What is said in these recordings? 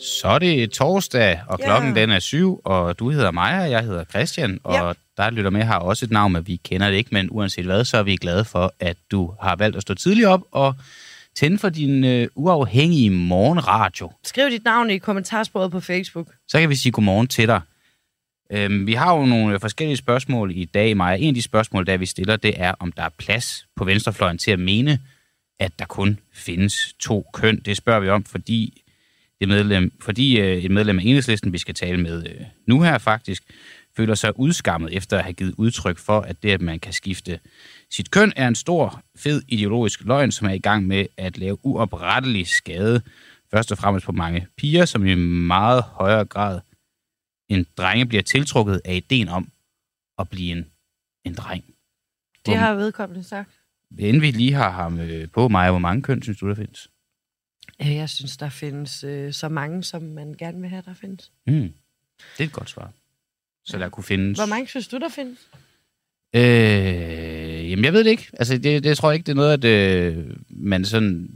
Så er det torsdag, og klokken Ja. den er syv, og du hedder Maja, og jeg hedder Christian, og Ja. der lytter med har også et navn, men vi kender det ikke, men uanset hvad, så er vi glade for, at du har valgt at stå tidligt op og tænde for din øh, uafhængige morgenradio. Skriv dit navn i kommentarsporet på Facebook. Så kan vi sige godmorgen til dig. Øhm, vi har jo nogle øh, forskellige spørgsmål i dag, Maja. En af de spørgsmål, der vi stiller, det er, om der er plads på venstrefløjen til at mene, at der kun findes to køn. Det spørger vi om, fordi, det medlem, fordi øh, et medlem af enhedslisten, vi skal tale med øh, nu her faktisk, føler sig udskammet efter at have givet udtryk for, at det, at man kan skifte sit køn, er en stor, fed ideologisk løgn, som er i gang med at lave uoprettelig skade, først og fremmest på mange piger, som i meget højere grad end drenge bliver tiltrukket af ideen om at blive en, en dreng. Det har vedkommende sagt. Inden vi lige har ham øh, på mig, hvor mange køn synes du, der findes? Øh, Jeg synes, der findes øh, så mange, som man gerne vil have, der findes. Mm. Det er et godt svar. Så der kunne findes... Hvor mange synes du, der findes? Øh, jamen, jeg ved det ikke. Altså, det, det tror jeg ikke, det er noget, at øh, man sådan...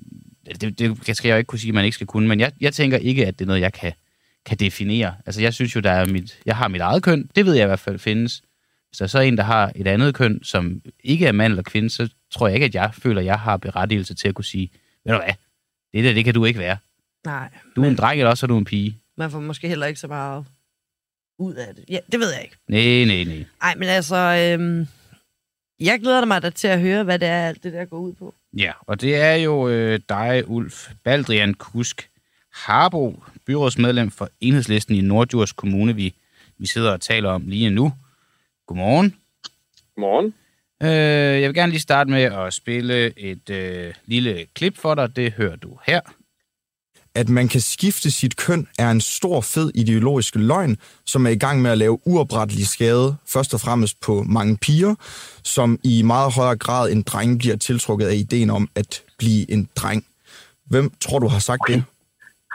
Det, det skal jeg jo ikke kunne sige, at man ikke skal kunne, men jeg, jeg tænker ikke, at det er noget, jeg kan, kan definere. Altså, jeg synes jo, der er mit... Jeg har mit eget køn. Det ved jeg i hvert fald findes. Hvis der så er en, der har et andet køn, som ikke er mand eller kvinde, så tror jeg ikke, at jeg føler, at jeg har berettigelse til at kunne sige, ved du hvad, det der, det kan du ikke være. Nej, Du er en dreng, eller også er du en pige. man får måske heller ikke så meget ud af det. Ja, det ved jeg ikke. Nej, nej, nej. Nej, men altså, øhm, jeg glæder mig da til at høre, hvad det er, alt det der går ud på. Ja, og det er jo øh, dig, Ulf Baldrian Kusk Harbo, byrådsmedlem for Enhedslisten i Nordjurs Kommune, vi, vi sidder og taler om lige nu. Godmorgen. Godmorgen. Øh, jeg vil gerne lige starte med at spille et øh, lille klip for dig. Det hører du her. At man kan skifte sit køn er en stor, fed ideologisk løgn, som er i gang med at lave uoprettelig skade, først og fremmest på mange piger, som i meget højere grad end drenge bliver tiltrukket af ideen om at blive en dreng. Hvem tror du har sagt det?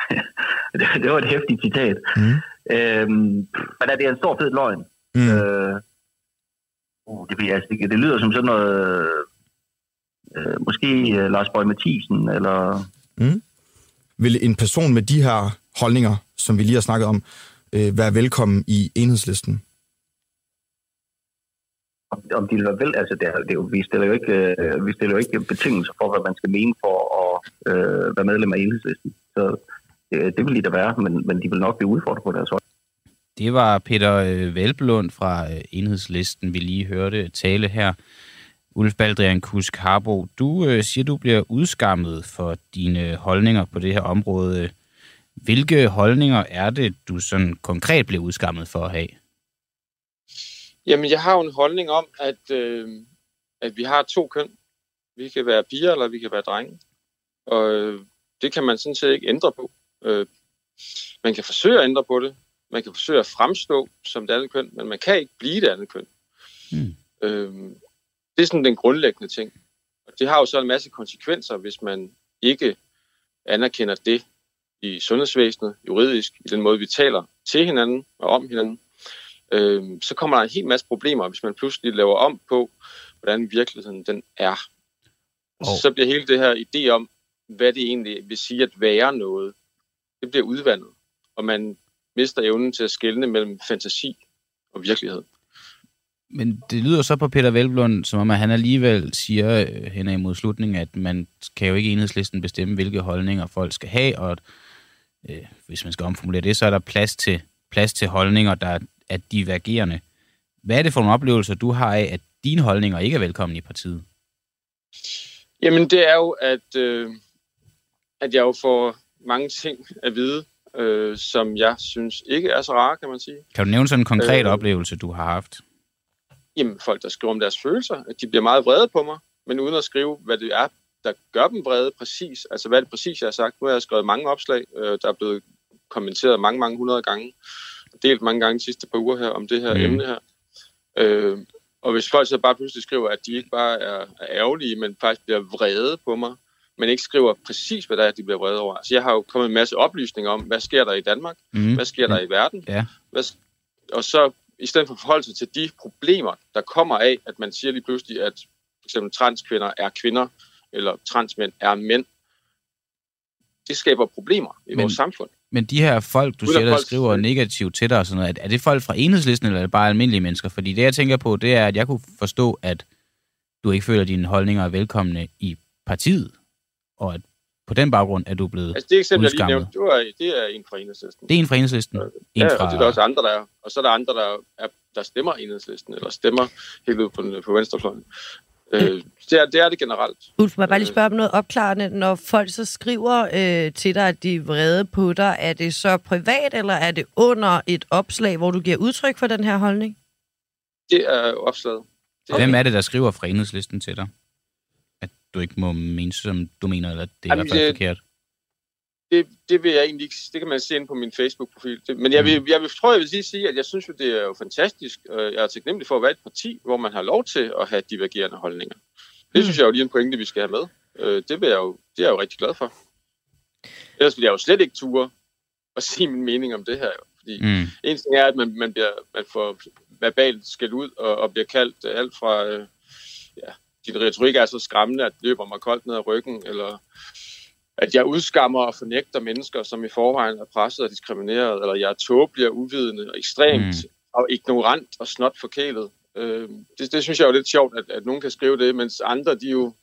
det, det var et hæftigt citat. Mm. Øhm, men er det er en stor fed løgn? Mm. Øh, uh, det, jeg altså ikke. det lyder som sådan noget... Øh, måske øh, Lars Bøge Mathisen, eller... Mm. Vil en person med de her holdninger, som vi lige har snakket om, øh, være velkommen i enhedslisten? Om, om de vil være vel... Altså, det er, det er jo, vi, stiller jo ikke, øh, vi stiller jo ikke betingelser for, hvad man skal mene for at øh, være medlem af enhedslisten. Så det vil de da være, men, men de vil nok blive udfordret på deres hold. Det var Peter øh, Velblund fra øh, Enhedslisten, vi lige hørte tale her. Ulf Baldrian Kusk Harbo, du øh, siger, du bliver udskammet for dine holdninger på det her område. Hvilke holdninger er det, du sådan konkret bliver udskammet for at have? Jamen, jeg har jo en holdning om, at, øh, at vi har to køn. Vi kan være piger, eller vi kan være drenge. Og øh, det kan man sådan set ikke ændre på. Øh, man kan forsøge at ændre på det. Man kan forsøge at fremstå som det andet køn, men man kan ikke blive det andet køn. Hmm. Øh, det er sådan den grundlæggende ting. Og det har jo så en masse konsekvenser, hvis man ikke anerkender det i sundhedsvæsenet, juridisk, i den måde, vi taler til hinanden og om hinanden øh, så kommer der en hel masse problemer, hvis man pludselig laver om på, hvordan virkeligheden den er. Og- Så bliver hele det her idé om, hvad det egentlig vil sige at være noget, det bliver udvandet, og man mister evnen til at skelne mellem fantasi og virkelighed. Men det lyder så på Peter Velblund, som om at han alligevel siger øh, hen imod slutningen, at man kan jo ikke enhedslisten bestemme, hvilke holdninger folk skal have, og at, øh, hvis man skal omformulere det, så er der plads til, plads til holdninger, der er divergerende. Hvad er det for nogle oplevelser, du har af, at dine holdninger ikke er velkomne i partiet? Jamen det er jo, at, øh, at jeg jo får mange ting at vide, øh, som jeg synes ikke er så rare, kan man sige. Kan du nævne sådan en konkret Øh. oplevelse, du har haft? Jamen, folk, der skriver om deres følelser, at de bliver meget vrede på mig, men uden at skrive, hvad det er, der gør dem vrede præcis. Altså, hvad er det præcis, jeg har sagt? Nu har jeg skrevet mange opslag, øh, der er blevet kommenteret mange, mange hundrede gange, delt mange gange de sidste par uger her om det her Mm. emne her. Øh, og hvis folk så bare pludselig skriver, at de ikke bare er, er ærgerlige, men faktisk bliver vrede på mig, men ikke skriver præcis, hvad der er, de bliver vrede over. Altså, jeg har jo kommet en masse oplysninger om, hvad sker der i Danmark, Mm. hvad sker der i verden, Ja. hvad, og så i stedet for at forholde sig til de problemer, der kommer af, at man siger lige pludselig, at for eksempel transkvinder er kvinder, eller transmænd er mænd, det skaber problemer i Men- vores samfund. Men de her folk, du siger, der folk- skriver negativt til dig og sådan noget, er- er det folk fra enhedslisten, eller er det bare almindelige mennesker? Fordi det, jeg tænker på, det er, at jeg kunne forstå, at du ikke føler, at dine holdninger er velkomne i partiet, og at på den baggrund er du blevet... Altså det eksempel, jeg lige nævnte, det, var, det er en fra enhedslisten. Det er en fra enhedslisten. En Ja, fra... og det er der også andre, der er. Og så er der andre, der, er, der stemmer enhedslisten, eller stemmer helt ud på, den- på venstrefløjen. Øh, det, er, det er det generelt. Ulf, må jeg bare lige spørge om noget opklarende. Når folk så skriver øh, til dig, at de er vrede på dig, er det så privat, eller er det under et opslag, hvor du giver udtryk for den her holdning? Det er opslaget. Det Hvem er det, der skriver fra enhedslisten til dig? Du ikke må mene, som du mener, eller at det er i Jamen, hvert fald det- forkert. det, det vil jeg egentlig ikke, det kan man se ind på min Facebook-profil. Det, men jeg, vil, jeg vil, tror, jeg vil lige sige, at jeg synes jo, det er jo fantastisk. Jeg er taknemmelig for at være et parti, hvor man har lov til at have divergerende holdninger. Det synes jeg jo lige en pointe, vi skal have med. Øh, Det, vil jeg jo, det er jeg jo rigtig glad for. Ellers ville jeg jo slet ikke ture at sige min mening om det her. Jo. Fordi Mm. en ting er, at man, man, bliver, man får verbalt skældt ud og, og bliver kaldt alt fra... Øh, ja, din retorik er så skræmmende, at det løber mig koldt ned ad ryggen, eller at jeg udskammer og fornægter mennesker, som i forvejen er presset og diskrimineret, eller jeg er tåbelig og uvidende og ekstremt Mm. og ignorant og snot forkælet. Øh, det, det synes jeg er jo lidt sjovt, at, at nogen kan skrive det, mens andre, de jo,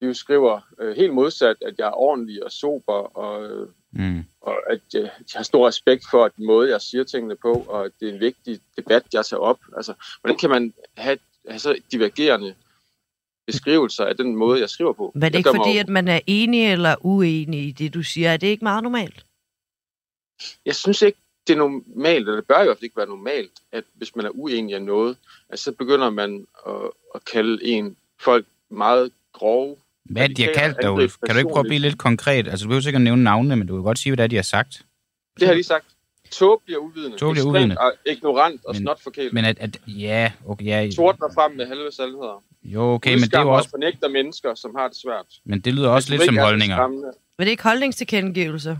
de jo skriver øh, helt modsat, at jeg er ordentlig og sober, og, øh, Mm. og at øh, jeg har stor respekt for den måde, jeg siger tingene på, og at det er en vigtig debat, jeg tager op. Altså, hvordan kan man have, have så divergerende beskrivelser af den måde, jeg skriver på? Men er det ikke mig fordi, jo- at man er enig eller uenig i det, du siger? Er det ikke meget normalt? Jeg synes ikke, det er normalt, eller det bør i hvert fald ikke være normalt, at hvis man er uenig af noget, at så begynder man at, at kalde en folk meget grove. Hvad de har kaldt dig? Kan du ikke prøve at blive lidt konkret? Altså, du behøver sikkert nævne navnene, men du kan godt sige, hvad det er, de har sagt. Det har lige sagt. Tåbelig og uvidende. Tåbelig og uvidende. og ignorant og Men- snot forkælet. Men at, at ja, okay, ja, Tordner frem med halve sandheder. jo, okay, men det er jo også, Og fornægter mennesker, som har det svært. men det lyder også lidt som er holdninger. Men det er ikke holdningstilkendegivelser?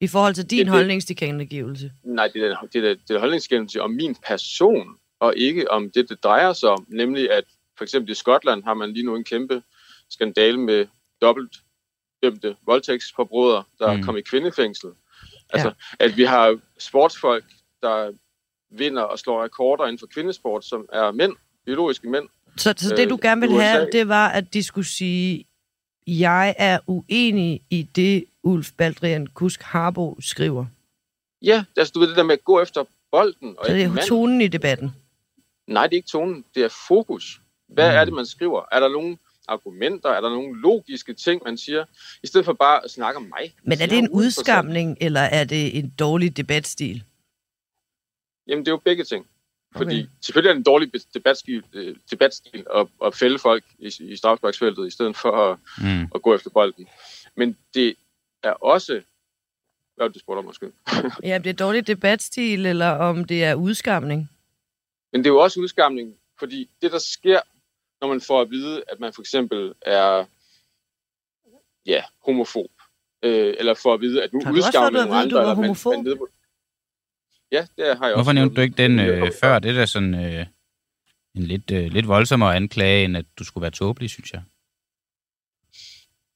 I forhold til din Det det. holdningstilkendegivelse? Nej, det er, det er, det er holdningsgivelse om min person, og ikke om det, det drejer sig om. Nemlig at for eksempel i Skotland har man lige nu en kæmpe skandale med dobbelt dømte voldtægtsforbrydere, der mm. kom i kvindefængsel. Altså, at vi har sportsfolk, der vinder og slår rekorder inden for kvindesport, som er mænd, biologiske mænd. Så, så det, du Øh, gerne ville USA. have, det var, at de skulle sige, jeg er uenig i det, Ulf Baldrian Kusk Harbo skriver. Ja, altså du ved det der med at gå efter bolden. Og Så det er manden. tonen i debatten. Nej, det er ikke tonen. Det er fokus. Hvad Mm. er det, man skriver? Er der nogle argumenter? Er der nogle logiske ting, man siger? I stedet for bare at snakke om mig. Men er det en udskamning, eller er det en dårlig debatstil? Jamen, det er jo begge ting. Fordi Okay. okay. selvfølgelig er det en dårlig debatstil, øh, debatstil at, at fælde folk i, i strafsparksfeltet, i stedet for at, Mm. at gå efter bolden. Men det er også... Hvad du spurgte om, måske? Ja, det er dårlig debatstil, eller om det er udskamning. Men det er jo også udskamning, fordi det, der sker, når man får at vide, at man for eksempel er ja, homofob, øh, eller får at vide, at nu Har du også udskammer fået at nogle vide, du andre, var man- homofob? Man, man ja, det har jeg Hvorfor også. nævnte du ikke den øh, før? Det er da sådan øh, en lidt, øh, lidt voldsommere anklage, end at du skulle være tåbelig, synes jeg.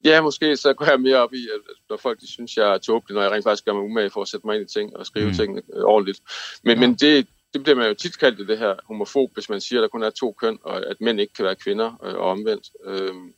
Ja, måske så går jeg mere op i, at at når folk de synes, jeg er tåbelig, når jeg rent faktisk gør mig umage for at sætte mig ind i ting og skrive Mm. tingene øh, ordentligt. Men, Ja. men det, det bliver man jo tit kaldt det her homofob, hvis man siger, at der kun er to køn, og at mænd ikke kan være kvinder øh, og omvendt. Øhm.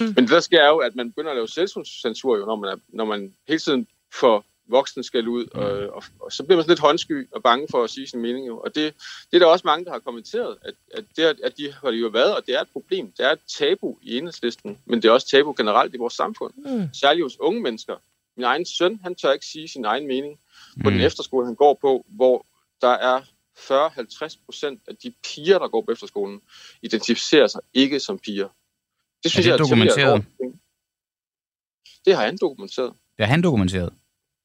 Mm. Men det der sker er jo, at man begynder at lave selvcensur, jo, når, man er, når man hele tiden får voksne skal ud, og, og, og, så bliver man sådan lidt håndsky og bange for at sige sin mening. Jo. Og det, det er der også mange, der har kommenteret, at, at, det, at de har det jo været, og det er et problem. Det er et tabu i enhedslisten, men det er også tabu generelt i vores samfund Mm. særligt hos unge mennesker. Min egen søn, han tør ikke sige sin egen mening på Mm. den efterskole, han går på, hvor der er 40-50 procent af de piger, der går på efterskolen, identificerer sig ikke som piger. Det synes det jeg er dokumenteret? Det har han dokumenteret. Det har han dokumenteret.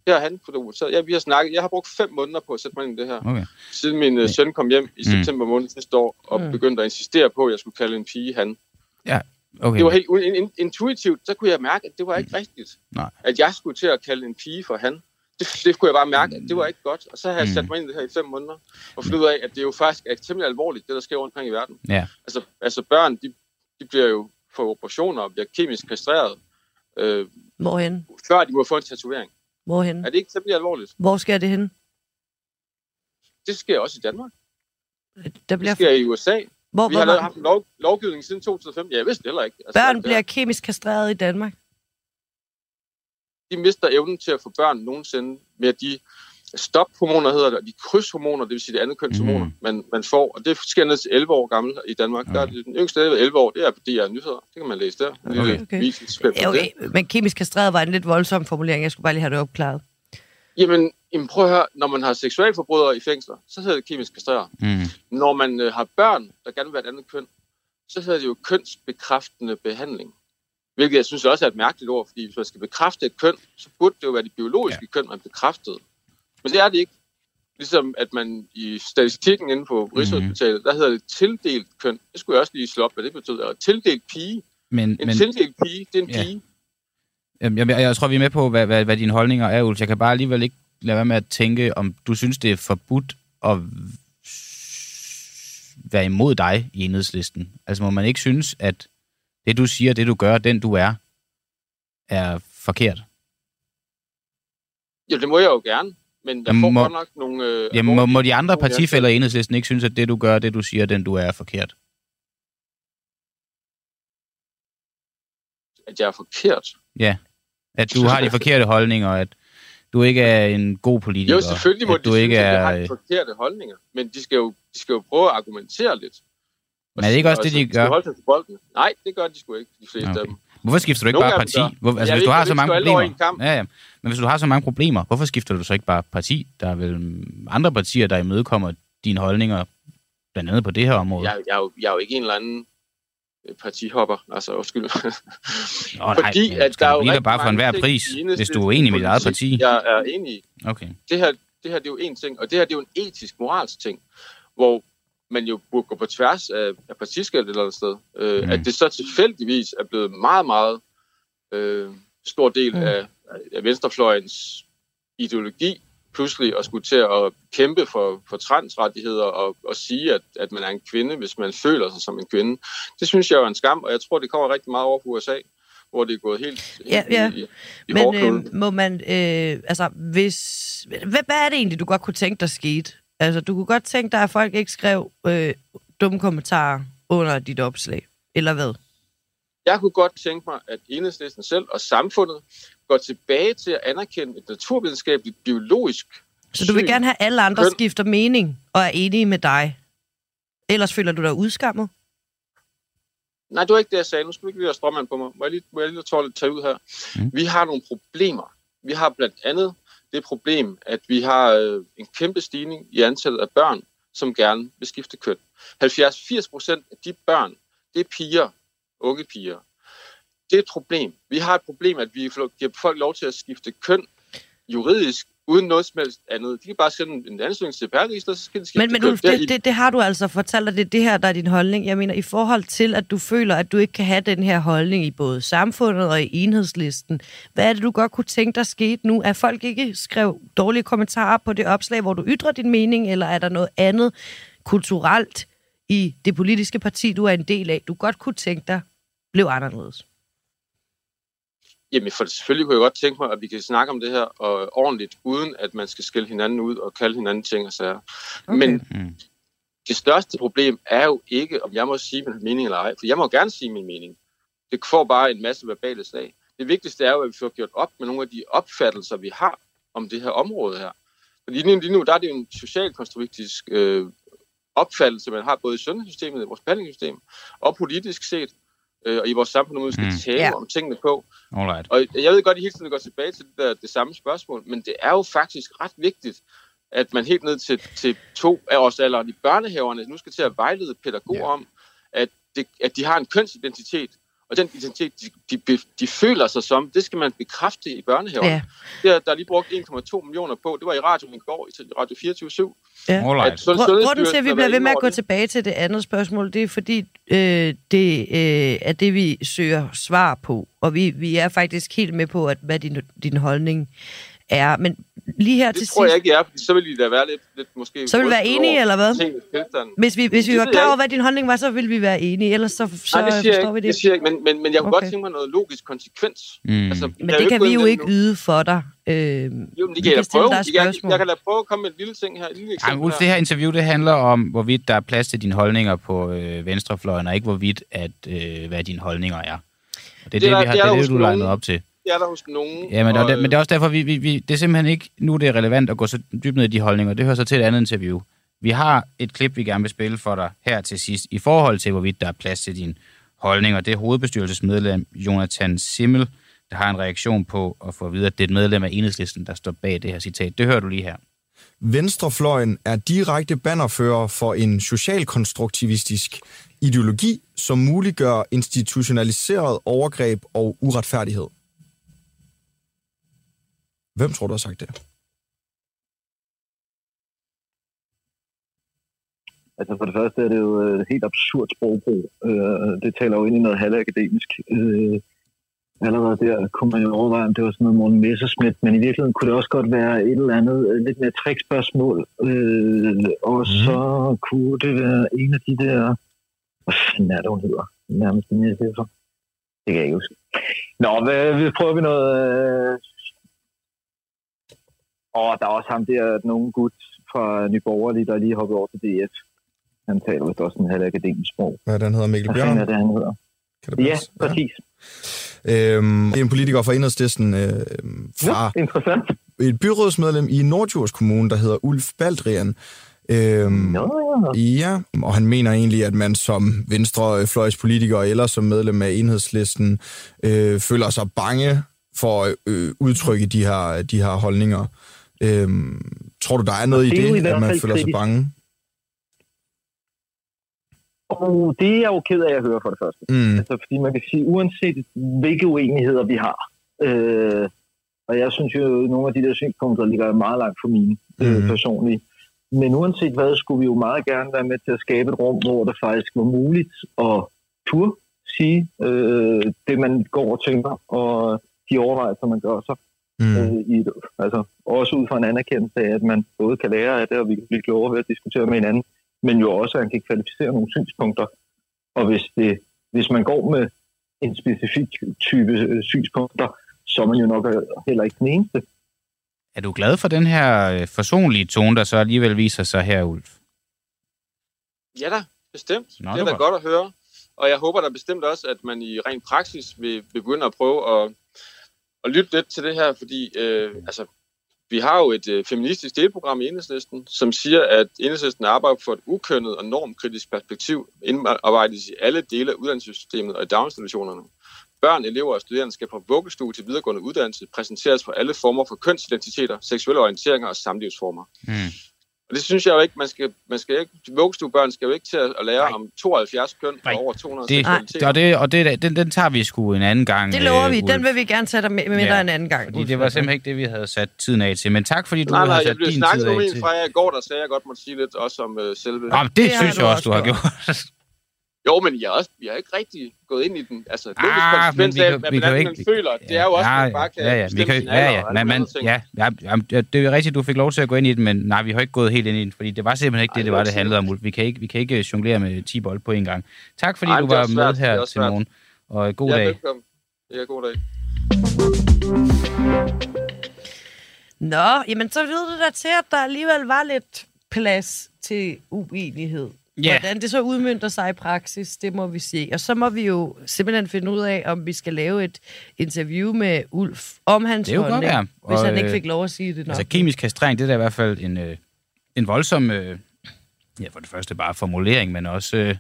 Det har han dokumenteret. Ja, vi har snakket. Jeg har brugt fem måneder på at sætte mig ind i det her. Okay. Siden min uh, søn kom hjem i Mm. september måned sidste år, og Mm. begyndte at insistere på, at jeg skulle kalde en pige han. okay. Det var helt in- in- intuitivt, så kunne jeg mærke, at det var ikke rigtigt. Nej. At jeg skulle til at kalde en pige for han. Det, det kunne jeg bare mærke, at det var ikke godt. Og så har jeg Mm. sat mig ind i det her i fem måneder, og fundet ud af, at det jo faktisk er temmelig alvorligt, det der sker rundt omkring i verden. Ja. Altså, altså børn, de, de bliver jo for operationer og bliver kemisk kastreret, øh, Hvorhen? før de må få en tatovering. Hvorhen? Er det ikke temmelig alvorligt? Hvor sker det hen? Det sker også i Danmark. Der Det bliver... sker i USA. Hvor, Vi hvor har lavet, haft en lov, lovgivning siden 2005. Ja, jeg vidste det heller ikke. Altså, børn bliver kemisk kastreret i Danmark? De mister evnen til at få børn nogensinde med de stophormoner, hedder det, og de krydshormoner, det vil sige det andet kønshormoner, Mhm. man, man får. Og det sker ned til 11 år gammel i Danmark. Der er Okay. det, den yngste er 11 år, det er på DR Nyheder. Det kan man læse der. En lille Okay. det. okay. Men kemisk kastreret var en lidt voldsom formulering. Jeg skulle bare lige have det opklaret. Jamen, jamen, prøv at høre. Når man har seksualforbrydere i fængsler, så hedder det kemisk kastreret. Mm. Når man øh, har børn, der gerne vil være et andet køn, så hedder det jo kønsbekræftende behandling. Hvilket jeg synes også er et mærkeligt ord, fordi hvis man skal bekræfte et køn, så burde det jo være det biologiske ja. køn, man bekræftede. Men det er det ikke. Ligesom at man i statistikken inde på Rigshospitalet, der hedder det tildelt køn. Det skulle jeg også lige slå op, hvad det betyder. Tildelt pige. Men, En men tildelt pige, det er en Ja. pige. Jamen, jeg, jeg tror, vi er med på, hvad, hvad, hvad dine holdninger er, Ulf. Jeg kan bare alligevel ikke lade være med at tænke, om du synes, det er forbudt at være imod dig i enhedslisten. Altså må man ikke synes, at det du siger, det du gør, den du er, er forkert? Ja, det må jeg jo gerne. Men jeg får må- godt nok nogle... Øh, Jamen, må, må de andre partifælder i enhedslisten ikke synes, at det du gør, det du siger, den du er, er forkert? At jeg er forkert. At du har de forkerte holdninger, at du ikke er en god politiker. Jo, selvfølgelig må de du synes, ikke at jeg er... har de forkerte holdninger. Men de skal jo, de skal jo prøve at argumentere lidt. Men er det ikke også Og det, de gør? holde sig til bolden. Nej, det gør de sgu ikke, de fleste Okay. af dem. Hvorfor skifter du ikke Nogle bare parti? Hvor, altså, Jeg hvis du har så mange problemer... Ja, ja. Men hvis du har så mange problemer, hvorfor skifter du så ikke bare parti? Der er vel andre partier, der imødekommer dine holdninger, blandt andet på det her område. Jeg, jeg, er jo, jeg er jo ikke en eller anden øh, partihopper, altså undskyld. Nå, nej, Fordi men at der er jo rigtig bare for enhver pris, hvis du er uenig med dit eget parti? Jeg er enig i. Okay. Det her, det her det er jo en ting, og det her det er jo en etisk, moralsk ting, hvor man jo burde gå på tværs af, af partiskæld et eller andet sted. Øh, Mm. At det så tilfældigvis er blevet meget, meget øh, stor del Mm. af, af venstrefløjens ideologi, pludselig at skulle til at kæmpe for, for transrettigheder og, og sige, at, at man er en kvinde, hvis man føler sig som en kvinde. Det synes jeg er en skam, og jeg tror, det kommer rigtig meget over på USA, hvor det er gået helt Ja, ja. i, i, Men øh, må man, øh, altså, hvis, hvad, hvad er det egentlig, du godt kunne tænke dig skete? Altså, du kunne godt tænke dig, at folk ikke skrev øh, dumme kommentarer under dit opslag, eller hvad? Jeg kunne godt tænke mig, at enhedslisten selv og samfundet går tilbage til at anerkende et naturvidenskabeligt, biologisk Så du vil syn. gerne have, at alle andre Køn. skifter mening og er enige med dig? Ellers føler du dig udskammet? Nej, det var ikke det, jeg sagde. Nu skal vi ikke lige have stråmand på mig. Må jeg lige, må jeg lige tage, tage ud her? Mm. Vi har nogle problemer. Vi har blandt andet det problem, at vi har øh, en kæmpe stigning i antallet af børn, som gerne vil skifte køn. 70-80 procent af de børn, det er piger, unge piger. Det er et problem. Vi har et problem, at vi giver folk lov til at skifte køn juridisk, uden noget som helst andet. De kan bare sende en ansøgning til CPR-register, så skal de skifte Men, men. Ulf, Der det, det, det har du altså fortalt, og det er det her, der er din holdning. Jeg mener, i forhold til, at du føler, at du ikke kan have den her holdning i både samfundet og i enhedslisten. Hvad er det, du godt kunne tænke dig skete nu? Er folk ikke skrev dårlige kommentarer på det opslag, hvor du ytrer din mening, eller er der noget andet kulturelt i det politiske parti, du er en del af, du godt kunne tænke dig blev anderledes? Jamen, for selvfølgelig kunne jeg godt tænke mig, at vi kan snakke om det her og ordentligt, uden at man skal skælde hinanden ud og kalde hinanden ting og sager. Okay. Men Mm. det største problem er jo ikke, om jeg må sige min mening eller ej, for jeg må gerne sige min mening. Det får bare en masse verbale slag. Det vigtigste er jo, at vi får gjort op med nogle af de opfattelser, vi har om det her område her. Fordi lige nu, lige nu der er det jo en socialkonstruktistisk øh, opfattelse, man har både i sundhedssystemet, i vores behandlingssystem, og politisk set, øh, og i vores samfund, vi skal Mm. tale ja. om tingene på. Alright. Og jeg ved godt, at I hele tiden går tilbage til det, der, det samme spørgsmål, men det er jo faktisk ret vigtigt, at man helt ned til, til to af os alderen i børnehaverne nu skal til at vejlede pædagoger ja. om, at, det, at de har en kønsidentitet, og den identitet, de, de, de føler sig som, det skal man bekræfte i børnehaverne. Ja. Ja. Der, der er lige brugt 1,2 millioner på, det var i radioen i går, i Radio 24 Alright. sund- Gru- Grunden til, at vi bliver ved med at gå det. tilbage til det andet spørgsmål, det er fordi, øh, det øh, er det, vi søger svar på. Og vi, vi er faktisk helt med på, at hvad din, din holdning er. Men lige her Det til tror jeg sidst, ikke, jeg er, fordi så vil I da være lidt, lidt måske... Så vil I være enige, over eller hvad? hvis vi, hvis vi Det var klar jeg over, hvad din holdning var, så ville vi være enige. Ellers så, så Nej, det siger jeg forstår ikke, vi det det. siger jeg ikke, men, men, men jeg kunne Okay. godt tænke mig noget logisk konsekvens. Mm. Altså, Men det kan vi jo ikke endnu. yde for dig. Øh, Jo, men Vi det kan jeg prøve. et Jeg, spørgsmål. jeg kan da prøve at komme med en lille ting her. En lille Ej, eksempel men Ulf, her. det her interview, det handler om, hvorvidt der er plads til dine holdninger på øh, venstrefløjen, og ikke hvorvidt, at, øh, hvad dine holdninger er. Og det er det, Det der- vi har, det det, det, du legnet op til. Det er der hos nogen. Ja, men, og, og, det, men det er også derfor, vi, vi, vi, det er simpelthen ikke, nu det er relevant at gå så dybt ned i de holdninger. Det hører så til et andet interview. Vi har et klip, vi gerne vil spille for dig her til sidst, i forhold til, hvorvidt der er plads til dine holdninger. Det er hovedbestyrelsesmedlem Jonathan Simmel, der har en reaktion på at få at vide, at det er et medlem af enhedslisten, der står bag det her citat. Det hører du lige her. Venstrefløjen er direkte bannerfører for en socialkonstruktivistisk ideologi, som muliggør institutionaliseret overgreb og uretfærdighed. Hvem tror du har sagt det? Altså for det første er det jo et helt absurd sprogbrug. Øh, det taler jo ind i noget halvakademisk. Øh, allerede der kunne man jo overveje, om det var sådan noget Morten Messerschmidt, men i virkeligheden kunne det også godt være et eller andet øh, lidt mere trickspørgsmål. Øh, og mm. så kunne det være en af de der... Hvad fanden er det, hun hedder? Nærmest den så. Det kan jeg ikke huske. Nå, hvad, vi prøver vi noget... Og der er også ham der, nogen gut fra Nye Borgerlige, der er lige hoppet over til DF. Han taler vist også en halv akademisk sprog. Hvad den hedder Mikkel Hvad fanden er Bjørn? det, han hedder? Kan det Ja, præcis. Øhm, det er en politiker fra Enhedslisten øh, fra Ja, interessant. et byrådsmedlem i Nordjurs Kommune, der hedder Ulf Baldrian. Øhm, ja. Ja, og han mener egentlig, at man som venstrefløjspolitiker eller som medlem af enhedslisten øh, føler sig bange for at øh, udtrykke de her, de her holdninger. Øhm, tror du, der er noget i Det er i det, hvert at man føler sig bange? Og det er jeg jo ked af at høre for det første. Mm, Altså, fordi man kan sige, uanset hvilke uenigheder vi har, øh, og jeg synes jo, at nogle af de der synspunkter ligger meget langt fra mine øh, Mhm. personlige. Men uanset hvad, skulle vi jo meget gerne være med til at skabe et rum, hvor det faktisk var muligt at turde sige øh, det, man går og tænker, og de overvejelser, man gør sig. Mm, øh, i. Altså, også ud fra en anerkendelse af, at man både kan lære af det, og vi kan blive klogere ved at diskutere med hinanden, men jo også, at man kan kvalificere nogle synspunkter. Og hvis, det, hvis man går med en specifik type øh, synspunkter, så er man jo nok øh, heller ikke den eneste. Er du glad for den her øh, forsonlige tone, der så alligevel viser sig her, Ulf? Ja da, bestemt. Nå, det er da godt at høre. Og jeg håber da bestemt også, at man i ren praksis vil, vil begynde at prøve at, at lytte lidt til det her, fordi øh, altså, vi har jo et øh, feministisk delprogram i Enhedslisten, som siger, at Enhedslisten arbejder for et ukønnet og normkritisk perspektiv, indarbejdes i alle dele af uddannelsessystemet og i daginstitutionerne. Børn, elever og studerende skal fra vuggestue til videregående uddannelse præsenteres for alle former for kønsidentiteter, seksuelle orienteringer og samlivsformer. Mm. Og det synes jeg jo ikke, man skal, man skal ikke, vuggestuebørn skal jo ikke til at lære Nej. om 72 køn Nej. og over 200 Det, seksualiteter. og det, og det, den, den tager vi sgu en anden gang. det lover øh, vi. Ulf. Den vil vi gerne tage dig med, med Ja, dig en anden gang. Fordi det var simpelthen ikke det, vi havde sat tiden af til. Men tak, fordi du Nej, nej, har jeg sat blev din snakket tid med af en til. fra jer i går, der sagde, at jeg godt måtte sige lidt også om uh, selve... Nå, men det, Det synes jeg også, også du har gjort. Jo, men jeg, er også, jeg er ikke rigtig gået ind i den. Altså, logisk Ah, konsekvens men vi af, kan- hvad vi kan man, ikke- man føler, det er jo også, at man bare kan ja, ja, vi kan, sin ja, alder ja, alle man, andre ting. ja, ja, ja, det er jo rigtigt, du fik lov til at gå ind i den, men nej, vi har ikke gået helt ind i den, fordi det var simpelthen ikke Ej, det, det var, det handlede om. Vi kan ikke, vi kan ikke jonglere med 10 bold på en gang. Tak, fordi Ej, du var med svært. Er her til morgen. Og god Ja, dag. velkommen. Ja, god dag. Nå, jamen så lyder det da til, at der alligevel var lidt plads til uenighed. Ja. Hvordan det så udmyndter sig i praksis, det må vi se. Og så må vi jo simpelthen finde ud af, om vi skal lave et interview med Ulf om hans Det er jo godt holdning, være. hvis Og, han ikke øh, fik lov at sige det nok. Altså kemisk kastrering, det er da i hvert fald en, øh, en voldsom, øh, ja for det første bare formulering, men også, øh,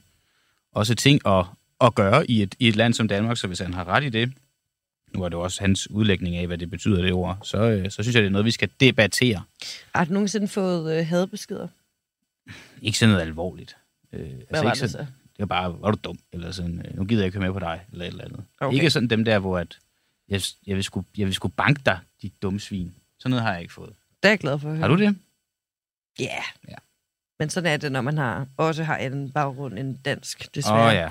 også ting at, at gøre i et, i et land som Danmark, så hvis han har ret i det, nu er det også hans udlægning af, hvad det betyder, det ord, så, øh, så synes jeg, det er noget, vi skal debattere. Har du nogensinde fået øh, hadbeskeder? Ikke sådan noget alvorligt. Øh, Hvad altså var ikke det sådan, så? Det var bare, var du dum, eller sådan, øh, nu gider jeg ikke høre med på dig, eller et eller andet. Okay. Ikke sådan dem der, hvor at, jeg, jeg, vil sgu, jeg vil sgu banke dig, dit dumme svin. Sådan noget har jeg ikke fået. Det er jeg glad for at høre. Har du det? Ja. Yeah. Ja. Men sådan er det, når man har, også har en baggrund end dansk, Åh desværre. oh, ja.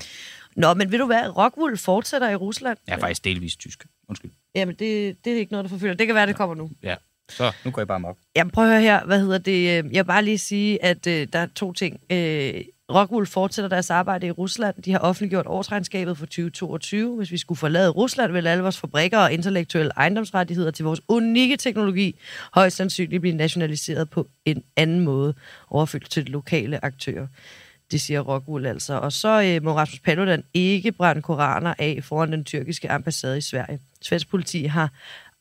Nå, men vil du være, Rockwool fortsætter i Rusland? Jeg er faktisk delvis tysk. Undskyld. Jamen, det, det er ikke noget, der forfølger. Det kan være, det kommer nu. Ja. Så, nu går jeg bare mok. Jamen, prøv at høre her. Hvad hedder det? Jeg vil bare lige sige, at øh, der er to ting. Øh, Rockwool fortsætter deres arbejde i Rusland. De har offentliggjort årsregnskabet for 2022. Hvis vi skulle forlade Rusland, vil alle vores fabrikker og intellektuelle ejendomsrettigheder til vores unikke teknologi højst sandsynligt blive nationaliseret på en anden måde, overfyldt til lokale aktører. Det siger Rockwool altså. Og så øh, må Rasmus Paludan ikke brænde koraner af foran den tyrkiske ambassade i Sverige. Svensk politi har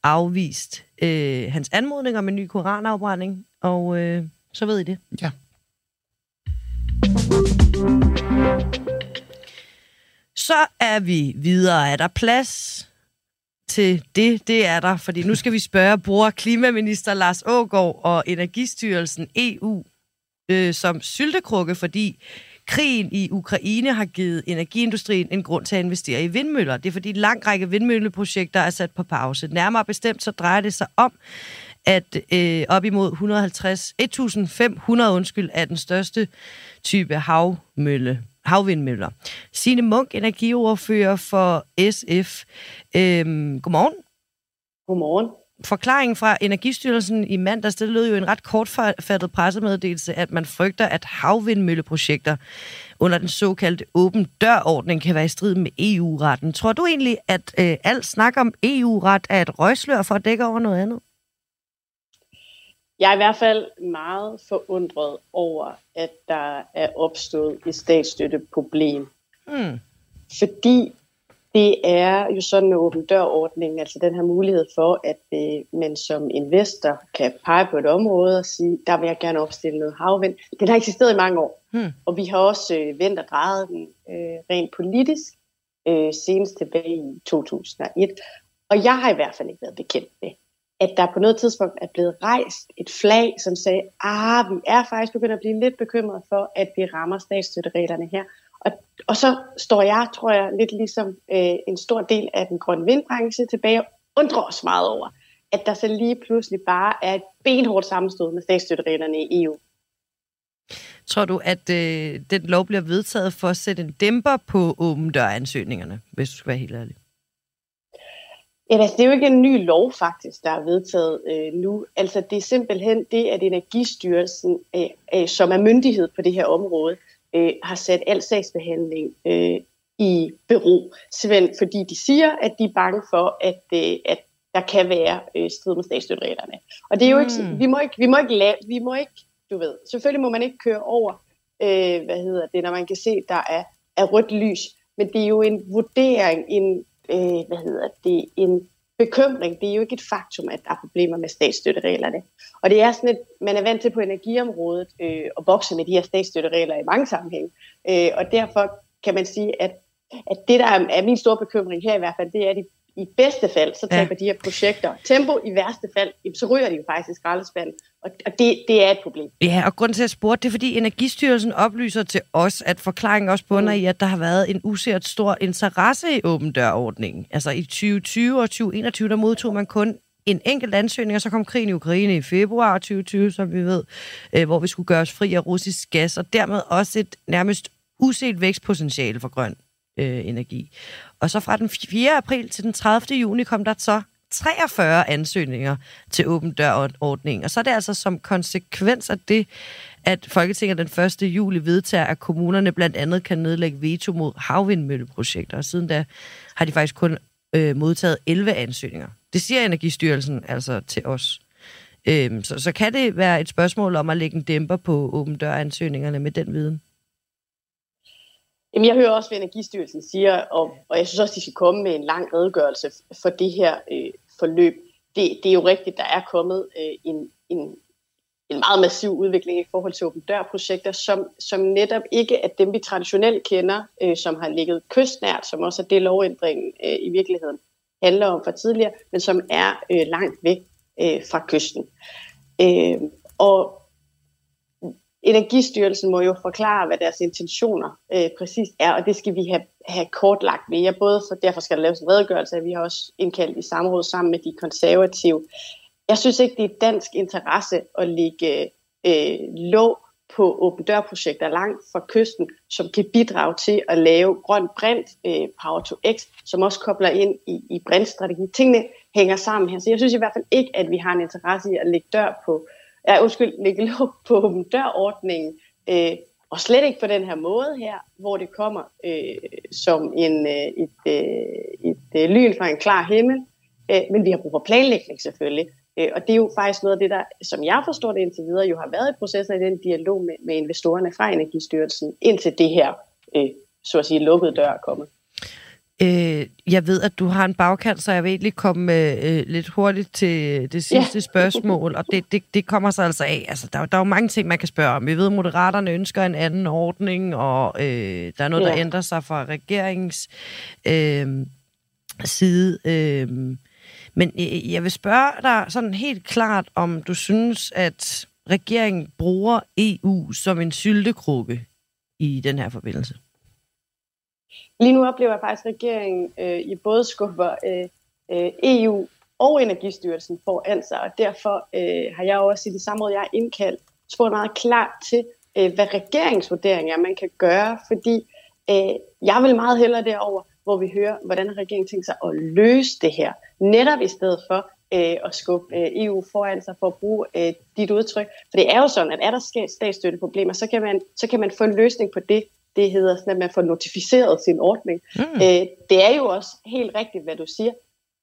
afvist øh, hans anmodning om en ny koranafbrænding, og øh, så ved I det. Ja. Så er vi videre. Er der plads til det? Det er der, fordi nu skal vi spørge bruger klimaminister Lars Ågård og Energistyrelsen EU øh, som syltekrukke, fordi krigen i Ukraine har givet energiindustrien en grund til at investere i vindmøller. Det er fordi en lang række vindmølleprojekter er sat på pause. Nærmere bestemt så drejer det sig om, at øh, op imod 150, 1500 undskyld, er den største type havmølle, havvindmøller. Signe Munk, energioverfører for SF. Øhm, godmorgen. Godmorgen. Forklaringen fra Energistyrelsen i mandags, det lød jo en ret kortfattet pressemeddelelse, at man frygter, at havvindmølleprojekter under den såkaldte åben dørordning kan være i strid med EU-retten. Tror du egentlig, at øh, alt snak om EU-ret er et røgslør for at dække over noget andet? Jeg er i hvert fald meget forundret over, at der er opstået et statsstøtteproblem. Hmm. Fordi det er jo sådan en åben dørordning, altså den her mulighed for, at øh, man som investor kan pege på et område og sige, der vil jeg gerne opstille noget havvind. Den har eksisteret i mange år, Hmm. og vi har også øh, vendt og drejet den øh, rent politisk, øh, senest tilbage i 2001. Og jeg har i hvert fald ikke været bekendt med, at der på noget tidspunkt er blevet rejst et flag, som sagde, ah, vi er faktisk begyndt at blive lidt bekymret for, at vi rammer statsstøttereglerne her. Og, og så står jeg, tror jeg, lidt ligesom øh, en stor del af den grønne vindbranche tilbage og undrer os meget over, at der så lige pludselig bare er et benhårdt sammenstød med statsstøttereglerne i EU. Tror du, at øh, den lov bliver vedtaget for at sætte en dæmper på åben dør-ansøgningerne, hvis du skal være helt ærlig? Ja, altså, det er jo ikke en ny lov faktisk, der er vedtaget øh, nu. Altså det er simpelthen det, at Energistyrelsen, øh, øh, som er myndighed på det her område, øh, har sat al sagsbehandling øh, i bero. Simpelthen fordi de siger, at de er bange for, at, øh, at der kan være øh, strid med statsstøttereglerne. Og det er jo ikke, Mm. vi må ikke, vi må ikke lave, vi må ikke, du ved, selvfølgelig må man ikke køre over, øh, hvad hedder det, når man kan se, der er, er rødt lys. Men det er jo en vurdering, en, øh, hvad hedder det, en bekymring. Det er jo ikke et faktum, at der er problemer med statsstøttereglerne. Og det er sådan, at man er vant til på energiområdet øh, at bokse med de her statsstøtteregler i mange sammenhænge. Øh, og derfor kan man sige, at, at det, der er, er min store bekymring her i hvert fald, det er, at i, i bedste fald, så Ja. taber de her projekter tempo. I værste fald, så ryger de jo faktisk i skraldespanden. Og, og det, det er et problem. Ja, og grunden til, at jeg spurgte, det er, fordi Energistyrelsen oplyser til os, at forklaringen også bunder Mm. i, at der har været en usært stor interesse i åben dør-ordningen. Altså i 2020 og 2021, der modtog man kun en enkelt ansøgning, og så kom krigen i Ukraine i februar 2020, som vi ved, øh, hvor vi skulle gøre os fri af russisk gas, og dermed også et nærmest uset vækstpotentiale for grøn øh, energi. Og så fra den 4. april til den 30. juni kom der så 43 ansøgninger til åben dør-ordningen. Og så er det altså som konsekvens af det, at Folketinget den 1. juli vedtager, at kommunerne blandt andet kan nedlægge veto mod havvindmølleprojekter. Og siden da har de faktisk kun øh, modtaget 11 ansøgninger. Det siger Energistyrelsen altså til os. Øhm, så, så kan det være et spørgsmål om at lægge en dæmper på åben dør-ansøgningerne med den viden? Jamen, jeg hører også, hvad Energistyrelsen siger, og, og jeg synes også, de skal komme med en lang redegørelse for det her øh, forløb. Det, det er jo rigtigt, der er kommet øh, en, en, en meget massiv udvikling i forhold til åben dør-projekter, som, som netop ikke er dem, vi traditionelt kender, øh, som har ligget kystnært, som også er det lovændringen øh, i virkeligheden handler om for tidligere, men som er øh, langt væk øh, fra kysten. Øh, og Energistyrelsen må jo forklare, hvad deres intentioner øh, præcis er, og det skal vi have, have kortlagt mere. Både for, derfor skal der laves en redegørelse, og vi har også indkaldt i samråd sammen med de konservative. Jeg synes ikke, det er dansk interesse at lægge øh, låg på åben dørprojekter langt fra kysten, som kan bidrage til at lave grøn brint, øh, Power to X, som også kobler ind i, i brintstrategi. Tingene hænger sammen her, så jeg synes i hvert fald ikke, at vi har en interesse i at lægge dør på, ja, undskyld, lægge låg på åben dørordningen, øh, og slet ikke på den her måde her, hvor det kommer øh, som en, øh, et, øh, et øh, lyn fra en klar himmel, øh, men vi har brug for planlægning selvfølgelig. Øh, og det er jo faktisk noget af det, der, som jeg forstår det indtil videre, jo har været i processen i den dialog med, med investorerne fra Energistyrelsen, indtil det her, øh, så at sige, lukkede dør er kommet. Øh, jeg ved, at du har en bagkant, så jeg vil egentlig komme øh, lidt hurtigt til det sidste ja. spørgsmål, og det, det, det kommer så altså af. Altså, der, der er jo mange ting, man kan spørge om. Vi ved, at Moderaterne ønsker en anden ordning, og øh, der er noget, ja. der ændrer sig fra regeringens øh, side. Øh, men øh, jeg vil spørge dig sådan helt klart, om du synes, at regeringen bruger EU som en syltekrukke i den her forbindelse. Lige nu oplever jeg faktisk, at regeringen øh, i både skubber øh, øh, EU og Energistyrelsen foran sig, og derfor øh, har jeg også i det samme måde, jeg har indkaldt, spurgt meget klart til, øh, hvad regeringsvurderinger man kan gøre, fordi øh, jeg vil meget hellere derover, hvor vi hører, hvordan regeringen tænker sig at løse det her, netop i stedet for øh, at skubbe øh, EU foran sig for at bruge øh, dit udtryk. For det er jo sådan, at er der statsstøtteproblemer, så kan man, så kan man få en løsning på det det hedder sådan, at man får notificeret sin ordning. Mm. Øh, det er jo også helt rigtigt, hvad du siger.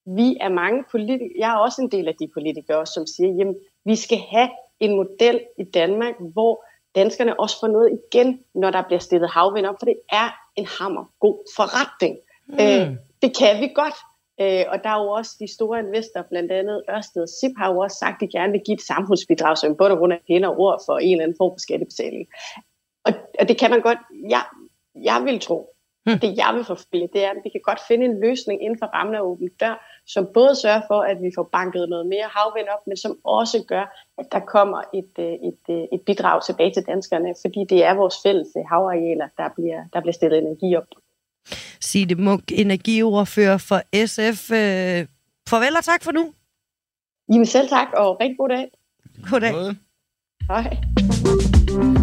Vi er mange politikere, jeg er også en del af de politikere, som siger, jamen, vi skal have en model i Danmark, hvor danskerne også får noget igen, når der bliver stillet havvind op, for det er en hammer god forretning. Mm. Øh, det kan vi godt. Øh, og der er jo også de store investorer, blandt andet Ørsted og SIP, har jo også sagt, at de gerne vil give et samfundsbidrag, som både grund af pæne ord for en eller anden form for skattebetaling. Og, og det kan man godt, jeg, jeg vil tro, Hmm. Det jeg vil forfølge, det er, at vi kan godt finde en løsning inden for rammen af åben dør, som både sørger for, at vi får banket noget mere havvind op, men som også gør, at der kommer et, øh, et, et, øh, et bidrag tilbage til danskerne, fordi det er vores fælles havarealer, der bliver, der bliver stillet energi op. Signe Munk, energiordfører for SF. Øh, farvel og tak for nu. Jamen selv tak, og rigtig god dag. God dag. Hej.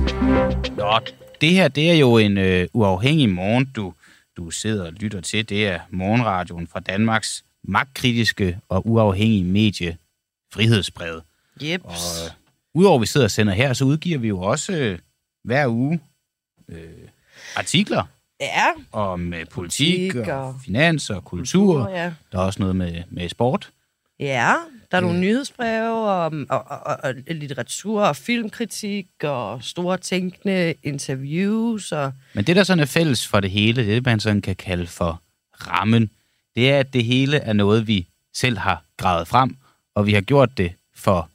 Nå, det her, det er jo en øh, uafhængig morgen, du, du sidder og lytter til. Det er morgenradioen fra Danmarks magtkritiske og uafhængige medie, Frihedsbrevet. Yep. Og øh, udover vi sidder og sender her, så udgiver vi jo også øh, hver uge øh, artikler ja. om øh, politik, politik og, og finans og kultur. kultur ja. Der er også noget med, med sport. Ja, der er nogle mm. nyhedsbreve og, og, og, og litteratur og filmkritik og store tænkende interviews. Og... Men det, der sådan er fælles for det hele, det man sådan kan kalde for rammen, det er, at det hele er noget, vi selv har gravet frem, og vi har gjort det for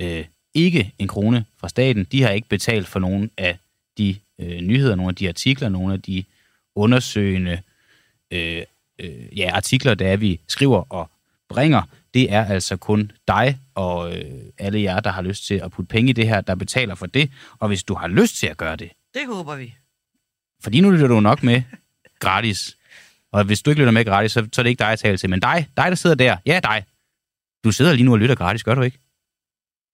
øh, ikke en krone fra staten. De har ikke betalt for nogen af de øh, nyheder, nogle af de artikler, nogle af de undersøgende øh, øh, ja, artikler, der er, vi skriver og bringer det er altså kun dig og øh, alle jer, der har lyst til at putte penge i det her, der betaler for det. Og hvis du har lyst til at gøre det... Det håber vi. Fordi nu lytter du nok med gratis. Og hvis du ikke lytter med gratis, så, så er det ikke dig, jeg taler til. Men dig, dig, der sidder der. Ja, dig. Du sidder lige nu og lytter gratis, gør du ikke?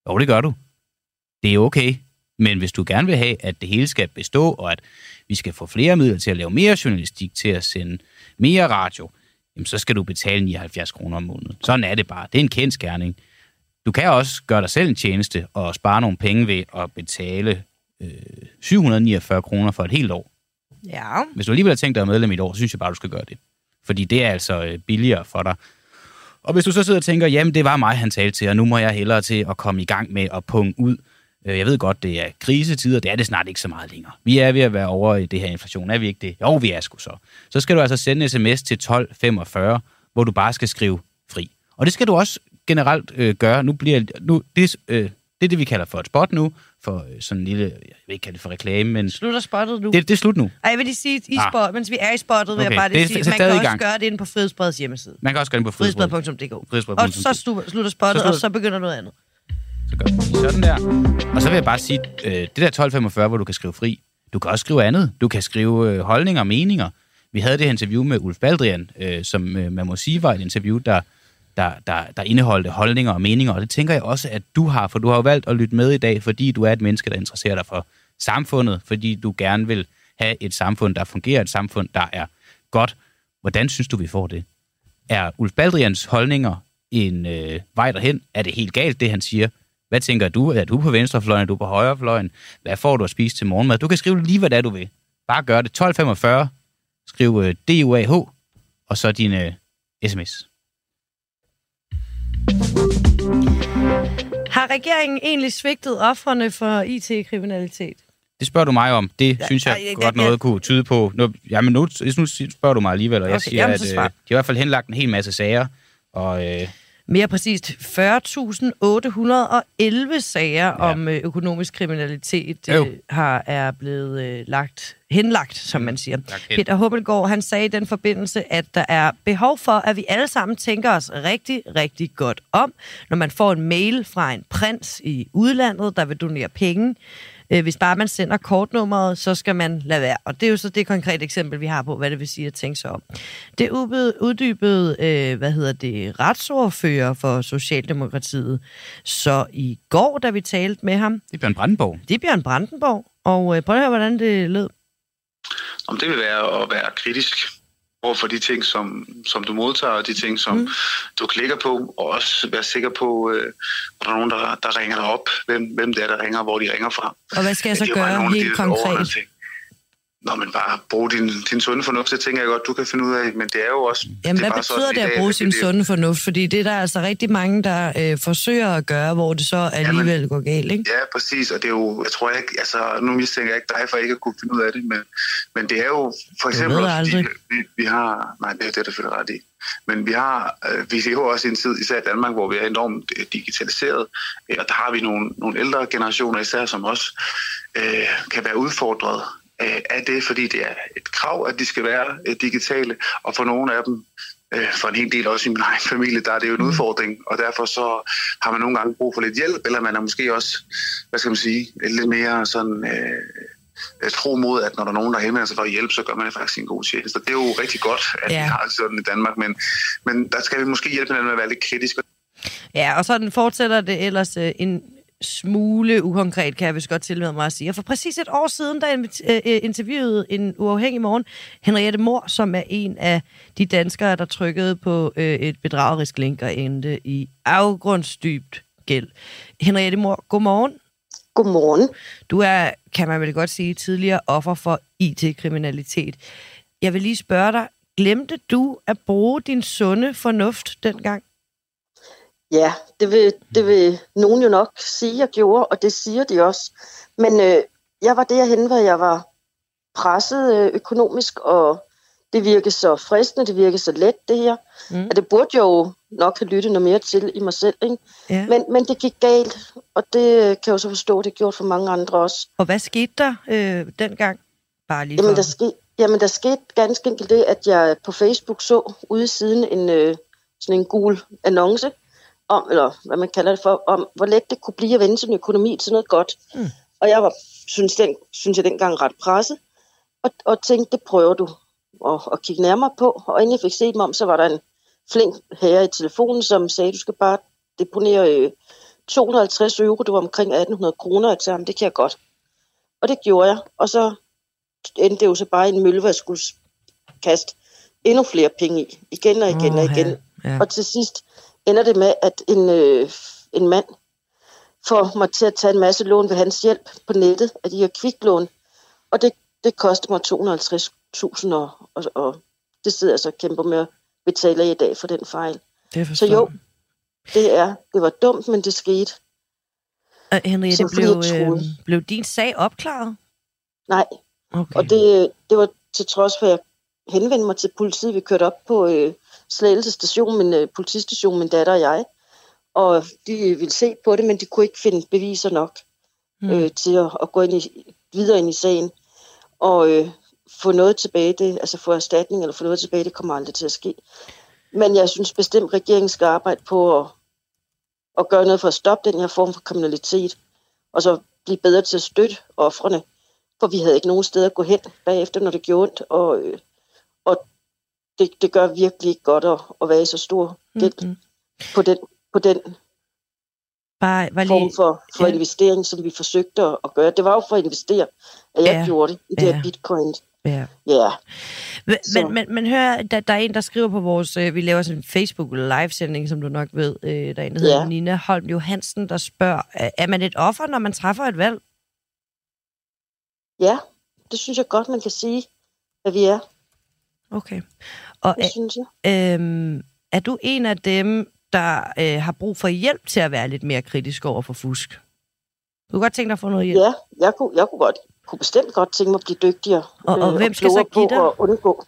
Jo, det gør du. Det er okay. Men hvis du gerne vil have, at det hele skal bestå, og at vi skal få flere midler til at lave mere journalistik, til at sende mere radio, jamen, så skal du betale 79 kroner om måneden. Sådan er det bare. Det er en kendskærning. Du kan også gøre dig selv en tjeneste og spare nogle penge ved at betale øh, 749 kroner for et helt år. Ja. Hvis du alligevel har tænkt dig at medlem i et år, så synes jeg bare, du skal gøre det. Fordi det er altså øh, billigere for dig. Og hvis du så sidder og tænker, jamen det var mig, han talte til, og nu må jeg hellere til at komme i gang med at punge ud. Øh, jeg ved godt, det er krisetider, det er det snart ikke så meget længere. Vi er ved at være over i det her inflation, er vi ikke det? Jo, vi er sgu så. Så skal du altså sende en sms til 1245, hvor du bare skal skrive fri. Og det skal du også generelt øh, gøre. Nu bliver nu, det, øh, det er det, vi kalder for et spot nu, for øh, sådan en lille, jeg vil ikke kalde det for reklame, men... Slutter spottet nu? Det, det er slut nu. Ej, jeg vil lige sige, i ah. spot, mens vi er i spottet, okay. vil jeg bare det, sige, man kan også gang. gøre det inde på Frihedsbreds hjemmeside. Man kan også gøre det på frihedsbred.dk. Og så slutter spottet, så og så begynder noget andet. Så gør vi sådan der. Og så vil jeg bare sige, øh, det der 1245, hvor du kan skrive fri, du kan også skrive andet. Du kan skrive øh, holdninger og meninger. Vi havde det her interview med Ulf Baldrian, øh, som øh, man må sige var et interview, der, der, der, der indeholdte holdninger og meninger, og det tænker jeg også, at du har, for du har jo valgt at lytte med i dag, fordi du er et menneske, der interesserer dig for samfundet, fordi du gerne vil have et samfund, der fungerer, et samfund, der er godt. Hvordan synes du, vi får det? Er Ulf Baldrians holdninger en øh, vej derhen? Er det helt galt, det han siger? Hvad tænker du? Er du på venstrefløjen? Er du på højrefløjen? Hvad får du at spise til morgenmad? Du kan skrive lige, hvad det er, du vil. Bare gør det. 1245. Skriv øh, DUAH, og så din øh, sms. Har regeringen egentlig svigtet offerne for IT-kriminalitet? Det spørger du mig om. Det ja, synes jeg ja, ja, godt noget kunne tyde på. Nu, jamen nu, nu spørger du mig alligevel, og jeg okay, siger, jamen, at øh, de har i hvert fald henlagt en hel masse sager, og øh, mere præcist 40.811 sager ja. om øh, økonomisk kriminalitet øh, har er blevet øh, lagt henlagt, som man siger. Peter Hubbelgaard, han sagde i den forbindelse, at der er behov for, at vi alle sammen tænker os rigtig, rigtig godt om, når man får en mail fra en prins i udlandet, der vil donere penge Øh, hvis bare man sender kortnummeret, så skal man lade være. Og det er jo så det konkrete eksempel, vi har på, hvad det vil sige at tænke sig om. Det uddybede, øh, hvad hedder det, retsordfører for Socialdemokratiet. Så i går, da vi talte med ham... Det er Bjørn Brandenborg. Det er Bjørn Brandenborg. Og øh, prøv at høre, hvordan det lød. Om det vil være at være kritisk over for de ting, som, som du modtager, og de ting, som mm. du klikker på, og også være sikker på, øh, at der er nogen, der, der ringer dig op, hvem, hvem det er, der ringer, hvor de ringer fra. Og hvad skal jeg så gøre helt konkret? Nå, men bare bruge din, din sunde fornuft, det tænker jeg godt, du kan finde ud af, men det er jo også... Jamen, det hvad betyder sådan, det at bruge sin sunde fornuft? Fordi det er der altså rigtig mange, der øh, forsøger at gøre, hvor det så alligevel Jamen, går galt, ikke? Ja, præcis, og det er jo, jeg tror ikke, altså, nu mistænker jeg ikke dig for ikke at kunne finde ud af det, men, men det er jo for eksempel også, fordi vi, vi har... Nej, det er det, der føler ret i. Men vi har, øh, vi lever også i en tid, især i Danmark, hvor vi er enormt øh, digitaliseret, øh, og der har vi nogle, nogle ældre generationer især, som også øh, kan være udfordret øh, af det, fordi det er et krav, at de skal være øh, digitale, og for nogle af dem, øh, for en hel del også i min egen familie, der er det jo en mm. udfordring, og derfor så har man nogle gange brug for lidt hjælp, eller man er måske også, hvad skal man sige, lidt mere sådan... Øh, tro mod, at når der er nogen, der henvender sig for at hjælpe, så gør man faktisk en god tjeneste. Det er jo rigtig godt, at ja. vi har sådan i Danmark, men, men der skal vi måske hjælpe hinanden med at være lidt kritiske. Ja, og sådan fortsætter det ellers øh, en smule ukonkret, kan jeg vist godt tilmelde mig at sige. Og for præcis et år siden, der øh, interviewede en uafhængig morgen Henriette Mor, som er en af de danskere, der trykkede på øh, et bedragerisk link og endte i afgrundsdybt gæld. Henriette Mor, godmorgen. Godmorgen. Du er, kan man vel godt sige, tidligere offer for IT-kriminalitet. Jeg vil lige spørge dig, glemte du at bruge din sunde fornuft dengang? Ja, det vil, det vil nogen jo nok sige, jeg gjorde, og det siger de også. Men øh, jeg var derhen, hvor jeg var presset øh, økonomisk, og det virkede så fristende, det virkede så let, det her. Mm. Og det burde jo nok have lyttet noget mere til i mig selv. Ikke? Ja. Men, men det gik galt, og det kan jeg jo så forstå, det gjort for mange andre også. Og hvad skete der øh, dengang? Bare lige jamen, der skete, jamen, der skete ganske enkelt det, at jeg på Facebook så ude siden en, øh, sådan en gul annonce, om, eller hvad man kalder det for, om hvor let det kunne blive at vende sin økonomi til noget godt. Mm. Og jeg var, synes, den, synes jeg dengang ret presset, og, og tænkte, det prøver du at, at kigge nærmere på. Og inden jeg fik set mig om, så var der en flink herre i telefonen, som sagde, du skal bare deponere øh, 250 euro, det var omkring 1800 kroner. Jeg sagde, det kan jeg godt. Og det gjorde jeg. Og så endte det jo så bare en mølle, hvor jeg skulle kaste endnu flere penge i. Igen og igen oh, og igen. Ja. Og til sidst, ender det med, at en, øh, en mand får mig til at tage en masse lån ved hans hjælp på nettet af de her kviklån. Og det, det koster mig 250.000, og, og, og det sidder jeg så og kæmper med at betale i dag for den fejl. Det så jo, det er, det var dumt, men det skete. Uh, Henriette, blev, øh, blev din sag opklaret? Nej, okay. og det, det var til trods for, at jeg henvendte mig til politiet. Vi kørte op på øh, Slagelse station, min uh, politistation, min datter og jeg. Og de ville se på det, men de kunne ikke finde beviser nok mm. øh, til at, at gå ind i, videre ind i sagen. Og øh, få noget tilbage, det, altså få erstatning eller få noget tilbage, det kommer aldrig til at ske. Men jeg synes bestemt, at regeringen skal arbejde på at, at gøre noget for at stoppe den her form for kriminalitet. Og så blive bedre til at støtte offrene. For vi havde ikke nogen sted at gå hen bagefter, når det gjorde ondt. Og, øh, og det, det gør virkelig ikke godt at, at være i så stor gæld mm-hmm. på, den, på den bare, bare form lige... for, for ja. investering, som vi forsøgte at, gøre. Det var jo for at investere, at jeg Ja. gjorde det i det Ja. her bitcoin. Ja. Ja, Men, men, men, men hør, der, der er en, der skriver på vores... Øh, vi laver sådan en Facebook-livesending, som du nok ved. Øh, der er en, der hedder Ja. Nina Holm Johansen, der spørger, er, er man et offer, når man træffer et valg? ja, det synes jeg godt, man kan sige, at vi er. Okay. Og Det synes jeg. øhm, er du en af dem, der øh, har brug for hjælp til at være lidt mere kritisk over for fusk? Du kunne godt tænke dig at få noget hjælp? Ja, jeg kunne, jeg kunne, godt, kunne bestemt godt tænke mig at blive dygtigere. Og- og øh, hvem skal så give dig? at undgå.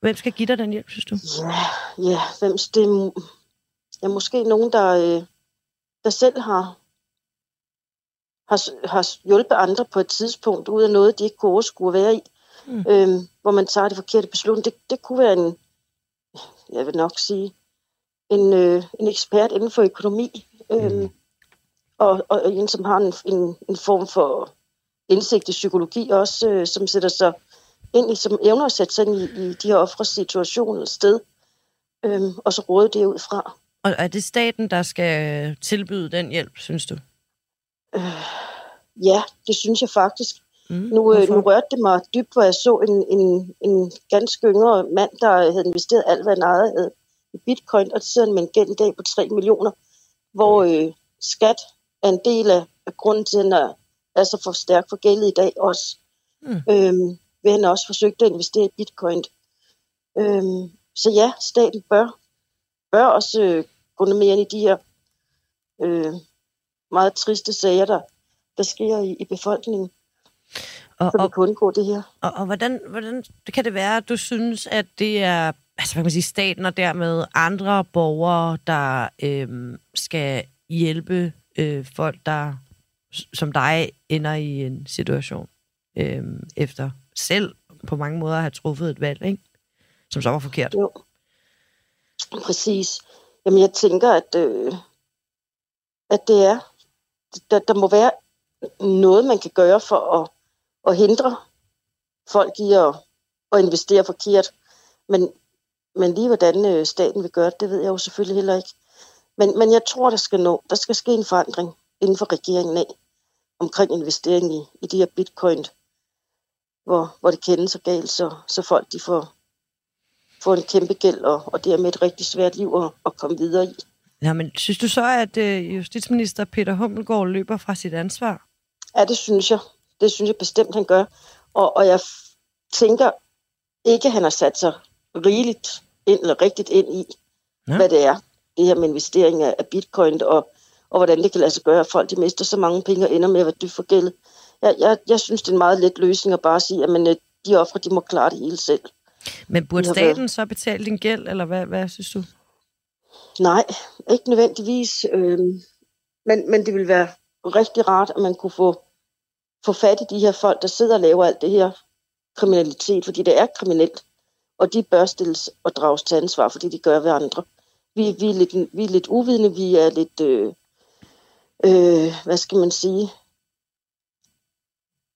Hvem skal give dig den hjælp, synes du? Ja, ja, hvem det er, ja, måske nogen, der, øh, der selv har, har, har hjulpet andre på et tidspunkt, ud af noget, de ikke kunne overskue at være i, Mm. mm. øhm, hvor man tager det forkerte beslutning. Det, det kunne være en, jeg vil nok sige, en, øh, en ekspert inden for økonomi, øhm, og, og en, som har en, en, en form for indsigt i psykologi også, øh, som sætter sig ind i, som evner at sætte sig ind i, i de her offres situation eller sted, øhm, og så råde det ud fra. Og er det staten, der skal tilbyde den hjælp, synes du? Øh, ja, det synes jeg faktisk. Mm. Nu, øh, nu rørte det mig dybt, hvor jeg så en, en, en ganske yngre mand, der havde investeret alt, hvad han ejede havde i bitcoin, og det sidder med en gæld i dag på 3 millioner, hvor øh, skat er en del af, af grunden til, at han er, er så for stærk for gældet i dag også. Mm. Øhm, ved han også forsøgt at investere i bitcoin. Øhm, så ja, staten bør, bør også øh, gå mere ind i de her øh, meget triste sager, der, der sker i, i befolkningen, Og, så vi kan undgå det her. og, og hvordan, hvordan kan det være, at du synes, at det er altså, hvad kan man sige, staten og dermed andre borgere, der øhm, skal hjælpe øh, folk, der som dig ender i en situation øhm, efter selv på mange måder at have truffet et valg, ikke? som så var forkert. Jo. Præcis. Jamen, jeg tænker, at, øh, at det er, der, der må være noget, man kan gøre for at, at hindre folk i at, at investere forkert. Men, men lige hvordan øh, staten vil gøre det, det ved jeg jo selvfølgelig heller ikke. Men, men jeg tror, der skal, nå, der skal ske en forandring inden for regeringen af omkring investering i, i de her bitcoin, hvor, hvor det kendes så galt, så, så folk de får, får en kæmpe gæld, og, og dermed et rigtig svært liv at, at komme videre i. Ja, men synes du så, at øh, justitsminister Peter Hummelgaard løber fra sit ansvar? Ja, det synes jeg. Det synes jeg bestemt, han gør. Og, og jeg tænker ikke, han har sat sig rigeligt ind, eller rigtigt ind i, Ja. hvad det er, det her med investering af, bitcoin, og, og hvordan det kan lade sig gøre, at folk de mister så mange penge og ender med at være dybt forgældet. Jeg, jeg, jeg synes, det er en meget let løsning at bare sige, at men, øh, de ofre, de må klare det hele selv. Men burde staten så betale din gæld, eller hvad, hvad synes du? Nej, ikke nødvendigvis. Øhm, men, men det ville være rigtig rart, at man kunne få, få fat i de her folk, der sidder og laver alt det her kriminalitet, fordi det er kriminelt. Og de bør stilles og drages til ansvar, fordi de gør ved andre. Vi, vi, er, lidt, vi er lidt uvidende, vi er lidt, øh, øh, hvad skal man sige,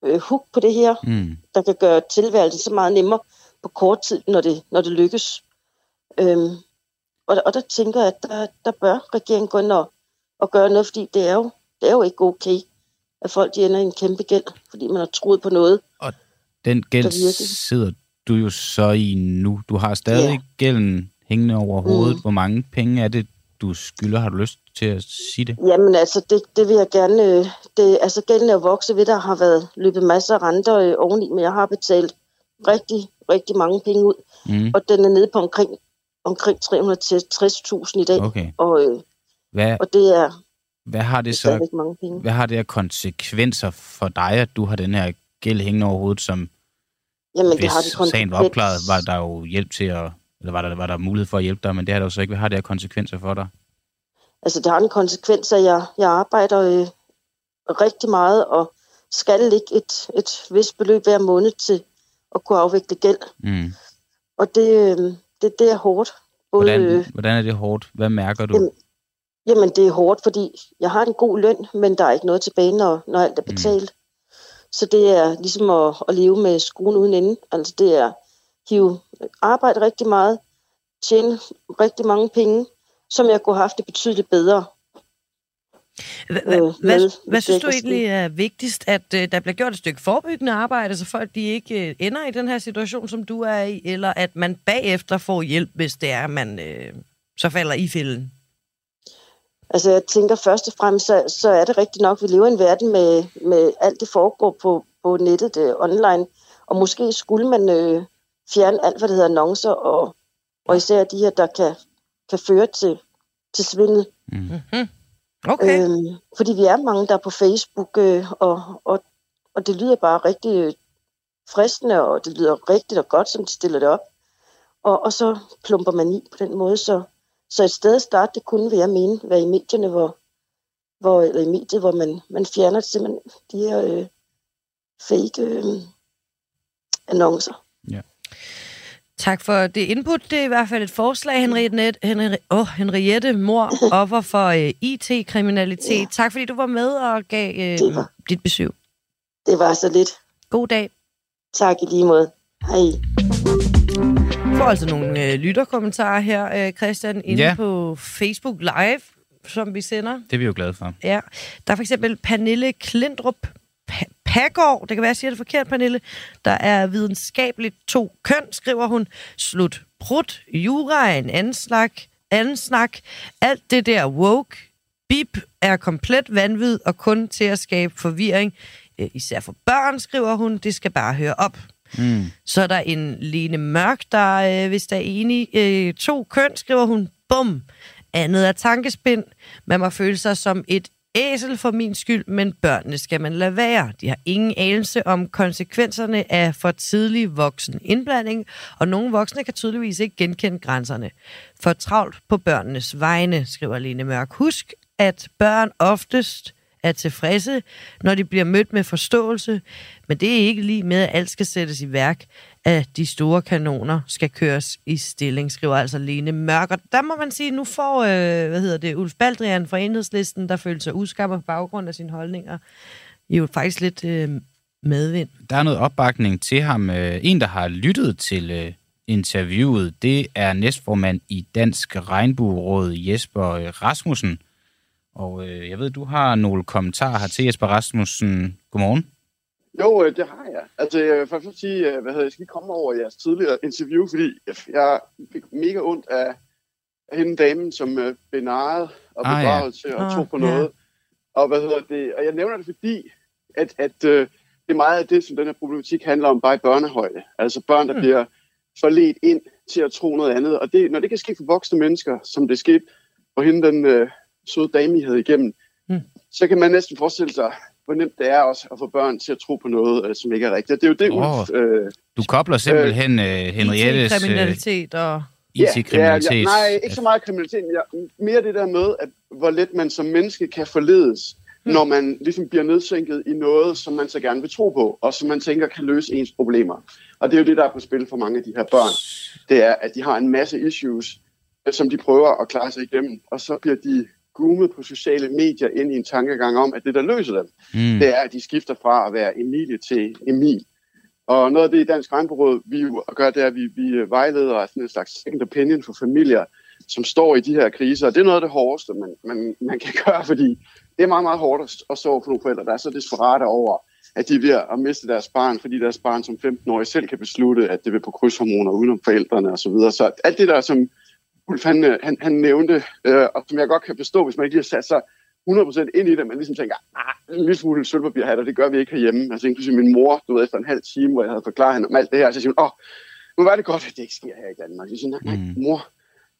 øh, hook på det her, Mm. der kan gøre tilværelsen så meget nemmere på kort tid, når det, når det lykkes. Øhm, og, og der tænker jeg, at der, der bør regeringen gå ind og, og gøre noget, fordi det er, jo, det er jo ikke okay, at folk de ender i en kæmpe gæld, fordi man har troet på noget. Den gæld sidder du jo så i nu. Du har stadig Ja. gælden hængende over hovedet. Mm. Hvor mange penge er det, du skylder? Har du lyst til at sige det? Jamen altså, det, det vil jeg gerne... Øh, det, altså gælden er vokset ved, der har været løbet masser af renter øh, oveni, men jeg har betalt rigtig, rigtig mange penge ud, Mm. og den er nede på omkring, omkring 360.000 i dag, Okay. og, øh, Hvad, og det er hvad har det så stadigvæk mange penge. hvad har det af konsekvenser for dig, at du har den her gæld hængende over hovedet, som Jamen, hvis det har det sagen var konsekvens- opklaret, var der jo hjælp til at, eller var der, var der mulighed for at hjælpe dig, men det har der jo så ikke. Hvad har det af konsekvenser for dig? Altså, det har en konsekvens, at jeg, jeg arbejder øh, rigtig meget og skal lægge et, et vist beløb hver måned til at kunne afvikle gæld. Mm. Og det, øh, det, det er hårdt. Både, Hvordan, øh, hvordan er det hårdt? Hvad mærker du? Jamen, jamen, det er hårdt, fordi jeg har en god løn, men der er ikke noget tilbage, når, når alt er betalt. Mm. Så det er ligesom at, at leve med skruen uden ende. Altså, det er hive arbejde rigtig meget, tjene rigtig mange penge, som jeg kunne have haft det betydeligt bedre. Hvad, hvad synes du egentlig er vigtigst, at uh, der bliver gjort et stykke forebyggende arbejde, så folk de ikke uh, ender i den her situation, som du er i, eller at man bagefter får hjælp, hvis det er, at man så falder i fælden? Altså jeg tænker først og fremmest, så, så er det rigtigt nok, at vi lever i en verden med, med alt det foregår på, på nettet uh, online, og måske skulle man uh, fjerne alt, hvad det hedder annoncer, og, og især de her, der kan, kan føre til, til svindel. Mm-hmm. Okay. Øhm, fordi vi er mange, der er på Facebook, øh, og, og, og det lyder bare rigtig øh, fristende, og det lyder rigtigt og godt, som de stiller det op. Og, og så plumper man i på den måde. Så, så et sted at starte, det kunne være, mene, være i medierne, hvor, hvor, eller i mediet, hvor man, man fjerner simpelthen de her øh, fake øh, annoncer. Ja. Tak for det input. Det er i hvert fald et forslag, Henriette, Henri, oh, Henriette mor, offer for uh, IT-kriminalitet. Ja. Tak fordi du var med og gav uh, var, dit besøg. Det var så lidt. God dag. Tak i lige måde. Hej. Får altså nogle uh, lytterkommentarer her, uh, Christian, inde ja. på Facebook Live, som vi sender. Det er vi jo glade for. Ja. Der er for eksempel Pernille Klindrup Pagård, det kan være, jeg siger det forkert, Pernille, der er videnskabeligt to køn, skriver hun. Slut. Prut, jura en anden snak, anden snak. Alt det der woke, bip, er komplet vanvid og kun til at skabe forvirring. Øh, især for børn, skriver hun. Det skal bare høre op. Mm. Så er der en Lene Mørk, der, øh, hvis der er enig, øh, to køn, skriver hun. Bum. Andet er tankespind. Man må føle sig som et æsel for min skyld, men børnene skal man lade være. De har ingen anelse om konsekvenserne af for tidlig voksen indblanding, og nogle voksne kan tydeligvis ikke genkende grænserne. For travlt på børnenes vegne, skriver Lene Mørk. Husk, at børn oftest er tilfredse, når de bliver mødt med forståelse, men det er ikke lige med, at alt skal sættes i værk, at de store kanoner skal køres i stilling, skriver altså Lene Mørk. Og der må man sige, nu får, øh, hvad hedder det, Ulf Baldrian fra enhedslisten, der føler sig udskammet på baggrund af sine holdninger, jo faktisk lidt øh, medvind. Der er noget opbakning til ham. Øh, en, der har lyttet til øh, interviewet, det er næstformand i Dansk Regnbueråd, Jesper øh, Rasmussen, og øh, jeg ved, du har nogle kommentarer her til Jesper Rasmussen. Godmorgen. Jo, øh, det har jeg. Altså, jeg vil faktisk sige, øh, hvad hedder, jeg skal lige komme over jeres tidligere interview, fordi jeg fik mega ondt af, hende damen, som øh, blev narret og ah, bedraget ja. til at ah, tro på noget. Ja. Og hvad hedder det? Og jeg nævner det, fordi at, at øh, det er meget af det, som den her problematik handler om, bare i børnehøjde. Altså børn, der mm. bliver forledt ind til at tro noget andet. Og det, når det kan ske for voksne mennesker, som det skete for hende, den, øh, søde dame, I havde igennem, mm. så kan man næsten forestille sig, hvor nemt det er også at få børn til at tro på noget, øh, som ikke er rigtigt. Det er jo det, oh, Ulf... Øh, du kobler simpelthen øh, Henriettes... IT-kriminalitet og... IT-kriminalitet. Ja, ja, nej, ikke så meget kriminalitet, men ja, mere det der med, at hvor let man som menneske kan forledes, mm. når man ligesom bliver nedsænket i noget, som man så gerne vil tro på, og som man tænker kan løse ens problemer. Og det er jo det, der er på spil for mange af de her børn. Det er, at de har en masse issues, som de prøver at klare sig igennem, og så bliver de groomet på sociale medier ind i en tankegang om, at det, der løser dem, mm. det er, at de skifter fra at være Emilie til Emil. Og noget af det i Dansk Regnbureau, vi gør, det er, at vi, vi vejleder sådan en slags second opinion for familier, som står i de her kriser. Og det er noget af det hårdeste, man, man, man kan gøre, fordi det er meget, meget hårdt at stå for nogle forældre, der er så desperate over, at de er ved at miste deres barn, fordi deres barn som 15-årig selv kan beslutte, at det vil på krydshormoner udenom forældrene osv. Så, videre. så alt det der, som Ulf han, øh, han, han nævnte, øh, og som jeg godt kan forstå, hvis man ikke lige har sat sig 100% ind i det, men ligesom tænker, ah, en lille smule sølvpapirhatter, det gør vi ikke herhjemme. Altså inklusive min mor, du ved, efter en halv time, hvor jeg havde forklaret hende om alt det her, så siger hun, åh, nu var det godt, at det ikke sker her i Danmark. Så siger, nej, nej, mm. mor,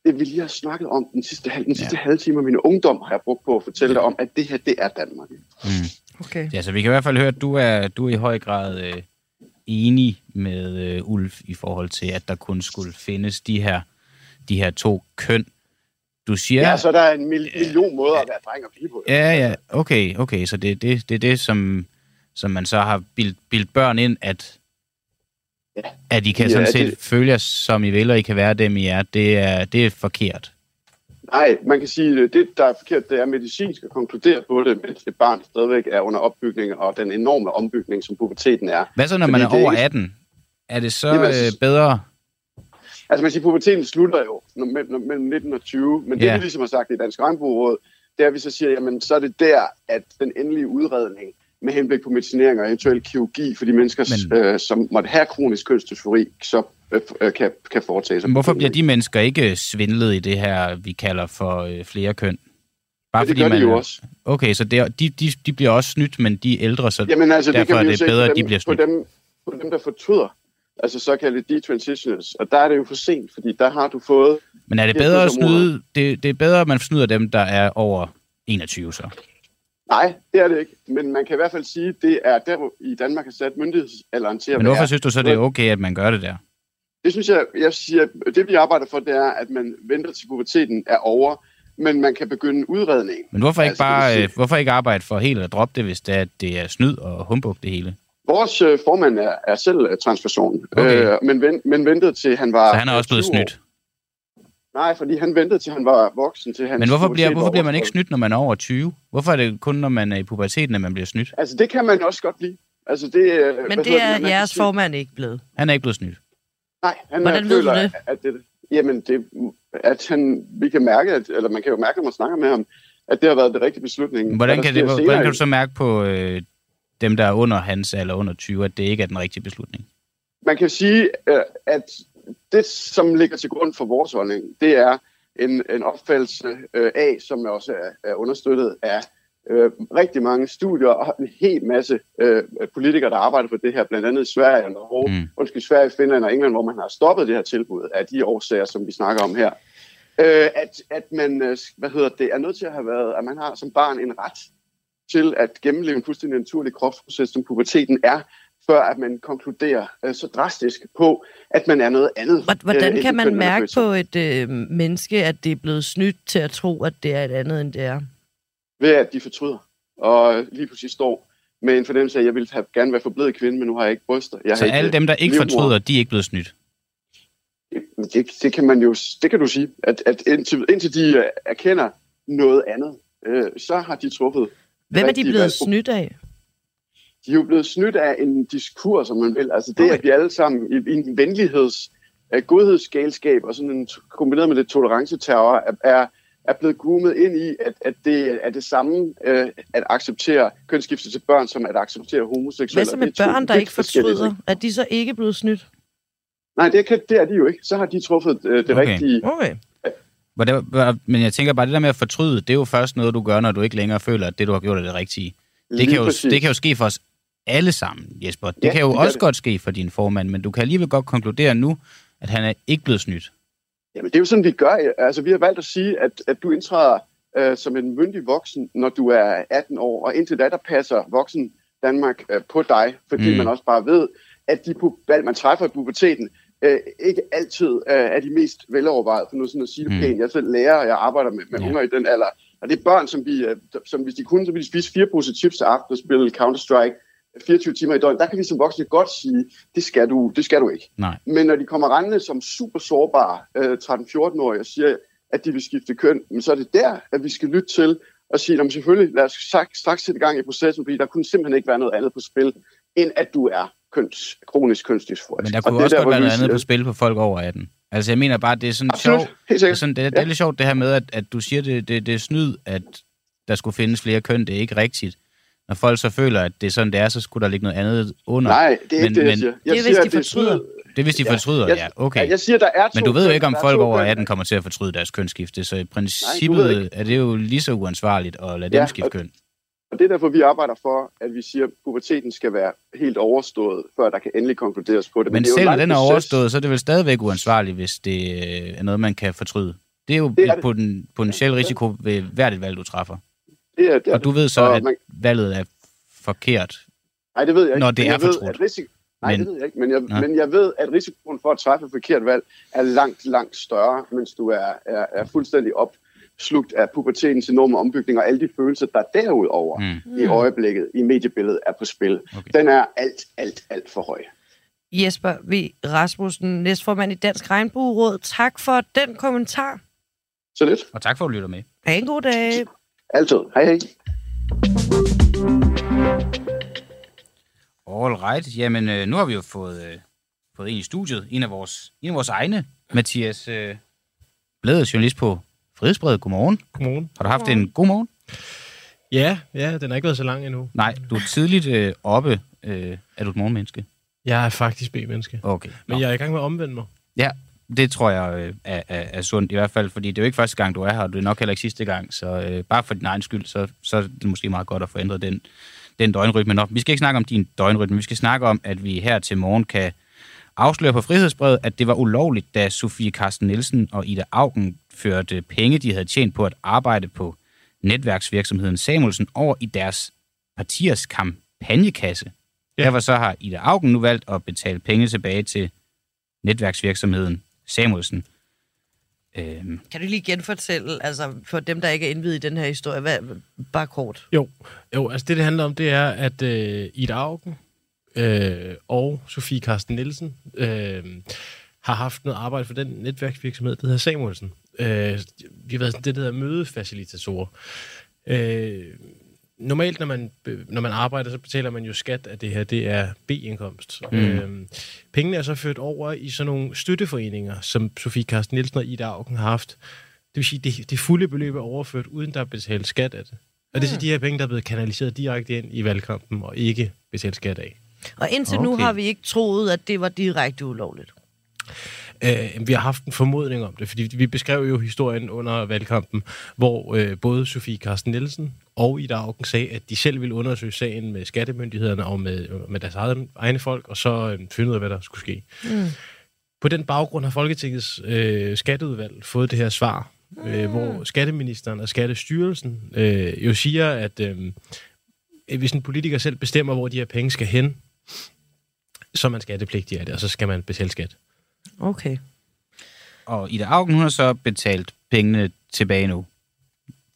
det vi lige har snakket om den sidste, halv, den sidste ja. halve time af min ungdom, har jeg brugt på at fortælle dig om, at det her, det er Danmark. Mm. Okay. Ja, så vi kan i hvert fald høre, at du er, du er i høj grad øh, enig med øh, Ulf i forhold til, at der kun skulle findes de her de her to køn. Du siger... Ja, så der er en million måder at være dreng og pige på. Ja, ja, okay, okay. Så det er det, det, det som, som man så har bildt, bildt børn ind, at, ja. at I kan ja, sådan set det... føle jer, som I vil, og I kan være dem, I er. Det er, det er forkert. Nej, man kan sige, at det, der er forkert, det er medicinsk at konkludere på det, mens et barn stadigvæk er under opbygning, og den enorme ombygning, som puberteten er. Hvad så, når Fordi man er over 18? Er det så Jamen, altså- bedre Altså man siger, puberteten slutter jo mellem 19 og 20, men yeah. det vi ligesom har sagt i Dansk Regnbueråd, det er, at vi så siger, jamen så er det der, at den endelige udredning med henblik på medicinering og eventuel kirurgi for de mennesker, Men... øh, som måtte have kronisk kønsdysfori, så øh, øh, kan, kan foretage sig. Hvorfor bliver de mennesker ikke svindlet i det her, vi kalder for øh, flere køn? Bare ja, det fordi gør man, de jo også. Okay, så det, de, de, de bliver også snydt, men de er ældre, så Jamen, altså, derfor det er det bedre, at de bliver snydt. På dem, på dem, der fortryder, altså såkaldte detransitioners, og der er det jo for sent, fordi der har du fået... Men er det bedre at snyde, det, det er bedre, at man snyder dem, der er over 21 så? Nej, det er det ikke. Men man kan i hvert fald sige, at det er der, hvor i Danmark har sat myndighedsalderen til at Men hvorfor være. synes du så, det er okay, at man gør det der? Det synes jeg, jeg siger, det vi arbejder for, det er, at man venter til puberteten er over, men man kan begynde udredning. Men hvorfor ikke, altså, bare, sige, hvorfor ikke arbejde for helt at droppe det, hvis det er, det er snyd og humbug det hele? Vores øh, formand er, er selv øh, transperson, okay. øh, men, ven, men ventede til han var... Så han er også blevet snydt? Nej, fordi han ventede til han var voksen. Til han Men hvorfor bliver, hvorfor bliver man ikke snydt, når man er over 20? Hvorfor er det kun, når man er i puberteten, at man bliver snydt? Altså, det kan man også godt blive. Altså, det, øh, Men det er jeres formand ikke blevet? Han er ikke blevet snydt? Nej, han Hvordan ved føler, du det? At det jamen, det, at han, vi kan mærke, at, eller man kan jo mærke, når man snakker med ham, at det har været det rigtige beslutning. Hvordan kan, det, hvordan kan du så mærke på øh, dem, der er under hans eller under 20, at det ikke er den rigtige beslutning? Man kan sige, øh, at det, som ligger til grund for vores holdning, det er en, en opfattelse øh, af, som også er, er understøttet af øh, rigtig mange studier og en hel masse øh, politikere, der arbejder på det her, blandt andet i Sverige og Norge, mm. undskyld, Sverige, Finland og England, hvor man har stoppet det her tilbud af de årsager, som vi snakker om her. Øh, at, at man, hvad hedder det, er nødt til at have været, at man har som barn en ret til at gennemleve en fuldstændig naturlig kropsproces, som puberteten er, før at man konkluderer øh, så drastisk på, at man er noget andet. Hvordan øh, kan man mærke på et øh, menneske, at det er blevet snydt til at tro, at det er et andet, end det er? Ved at de fortryder, og lige pludselig står med en fornemmelse af, at jeg ville have, gerne være forblevet kvinde, men nu har jeg ikke bryster. Jeg så ikke, alle dem, der ikke livmor. fortryder, de er ikke blevet snydt? Det, det, kan man jo, det kan du sige, at, at indtil, indtil de øh, erkender noget andet, øh, så har de truffet Hvem er de blevet snydt af? de er jo blevet snydt af en diskurs, som man vil. Altså det, okay. at vi alle sammen i, en venligheds, uh, godhedsgalskab og sådan en, kombineret med det toleranceterror, er, er, er blevet groomet ind i, at, at det er det samme uh, at acceptere kønsskifte til børn, som at acceptere homoseksuelle. Hvad så med børn, der ikke fortryder? Er de så ikke blevet snydt? Nej, det, kan, det er de jo ikke. Så har de truffet uh, det okay. rigtige... Okay. Men jeg tænker bare, det der med at fortryde, det er jo først noget, du gør, når du ikke længere føler, at det, du har gjort, er det rigtige. Det kan, jo, det kan jo ske for os alle sammen, Jesper. Det ja, kan jo det også det. godt ske for din formand, men du kan alligevel godt konkludere nu, at han er ikke blevet snydt. Jamen, det er jo sådan, vi gør. Altså, vi har valgt at sige, at, at du indtræder øh, som en myndig voksen, når du er 18 år, og indtil da, der passer voksen Danmark øh, på dig, fordi mm. man også bare ved, at de valg, man træffer i puberteten, øh, ikke altid øh, er de mest velovervejet, for nu sådan at sige det mm. pænt. Jeg er selv lærer, og jeg arbejder med, med ja. unger i den alder, og det er børn, som, vi, øh, som hvis de kunne, så ville de spise fire poser chips til aften og spille Counter-Strike 24 timer i døgnet, der kan vi som voksne godt sige, det skal du, det skal du ikke. Nej. Men når de kommer rendende som super sårbare øh, 13-14-årige og siger, at de vil skifte køn, men så er det der, at vi skal lytte til og sige, at selvfølgelig, lad os straks, straks sætte i gang i processen, fordi der kunne simpelthen ikke være noget andet på spil, end at du er køns, kronisk kønsdysforisk. Men der kunne også der, godt være noget andet på spil på folk over 18. Altså jeg mener bare, det er sådan sjovt. Det er, sådan, det, det er lidt sjovt det her med, at, at du siger, det, det, det er snyd, at der skulle findes flere køn. Det er ikke rigtigt når folk så føler, at det er sådan, det er, så skulle der ligge noget andet under. Nej, det er men, ikke det, jeg siger. Jeg det er, hvis de fortryder. Det er, hvis de ja, fortryder, ja. Okay. Jeg siger, der er to Men du ved jo ikke, om folk over 18 kommer til at fortryde deres kønsskifte, så i princippet Nej, er det jo lige så uansvarligt at lade ja, dem skifte køn. Og det er derfor, vi arbejder for, at vi siger, at puberteten skal være helt overstået, før der kan endelig konkluderes på det. Men, Men det selv når den er overstået, så er det vel stadigvæk uansvarligt, hvis det øh, er noget, man kan fortryde. Det er jo det er på den potentielle risiko ved hvert et valg, du træffer. Det er, det er og du ved så, at man... valget er forkert, Nej, det ved jeg ikke. når det er fortrudt. Risiko... Nej, men... det ved jeg ikke, men jeg, ja. men jeg ved, at risikoen for at træffe et forkert valg er langt, langt større, mens du er, er, er fuldstændig opslugt af pubertetens enorme ombygning og alle de følelser, der derudover mm. i øjeblikket, i mediebilledet, er på spil. Okay. Den er alt, alt, alt for høj. Jesper V. Rasmussen, næstformand i Dansk Regnbueråd. Tak for den kommentar. Så lidt. Og tak for, at du lytter med. Ha' en god dag. Altid. Hej hej. All right. Jamen, øh, nu har vi jo fået, øh, fået en i studiet. En af vores, en af vores egne, Mathias øh, Blade, journalist på Frihedsbrevet, godmorgen. Godmorgen. Har du haft en god morgen? Ja, ja, den har ikke været så lang endnu. Nej, du er tidligt øh, oppe. Øh, er du et morgenmenneske? Jeg er faktisk B-menneske. Okay. Men Nå. jeg er i gang med at omvende mig. Ja, det tror jeg øh, er, er, er sundt i hvert fald, fordi det er jo ikke første gang, du er her, og det er nok heller ikke sidste gang, så øh, bare for din egen skyld, så, så er det måske meget godt at få ændret den, den døgnrytme. Nå, vi skal ikke snakke om din døgnrytme, vi skal snakke om, at vi her til morgen kan afsløre på frihedsbrevet, at det var ulovligt, da Sofie Carsten Nielsen og Ida Augen førte penge, de havde tjent på at arbejde på netværksvirksomheden Samuelsen over i deres partiers kampagnekasse. Ja. Derfor så har Ida Augen nu valgt at betale penge tilbage til netværksvirksomheden Samuelsen. Øhm, Kan du lige genfortælle, altså for dem, der ikke er indvidet i den her historie, hvad, bare kort? Jo, jo altså det, det handler om, det er, at øh, Ida Augen øh, og Sofie Carsten Nielsen øh, har haft noget arbejde for den netværksvirksomhed, der hedder Samuelsen. Øh, vi har været sådan det, der hedder mødefacilitatorer. Øh, normalt, når man, når man arbejder, så betaler man jo skat af det her. Det er B-indkomst. Mm. Mm. Øhm, pengene er så ført over i sådan nogle støtteforeninger, som Sofie Carsten Nielsen og Ida Augen har haft. Det vil sige, det, det fulde beløb er overført, uden der er betalt skat af det. Og det er så de her penge, der er blevet kanaliseret direkte ind i valgkampen, og ikke betalt skat af. Og indtil okay. nu har vi ikke troet, at det var direkte ulovligt. Øh, vi har haft en formodning om det, fordi vi beskrev jo historien under valgkampen, hvor øh, både Sofie Carsten Nielsen og Ida Augen sagde, at de selv ville undersøge sagen med skattemyndighederne og med, med deres egne, egne folk, og så øh, finde ud af, hvad der skulle ske. Mm. På den baggrund har Folketingets øh, skatteudvalg fået det her svar, øh, hvor skatteministeren og skattestyrelsen øh, jo siger, at øh, hvis en politiker selv bestemmer, hvor de her penge skal hen, så er man skattepligtig af det, og så skal man betale skat. Okay. og Ida Augen, hun har så betalt pengene tilbage nu,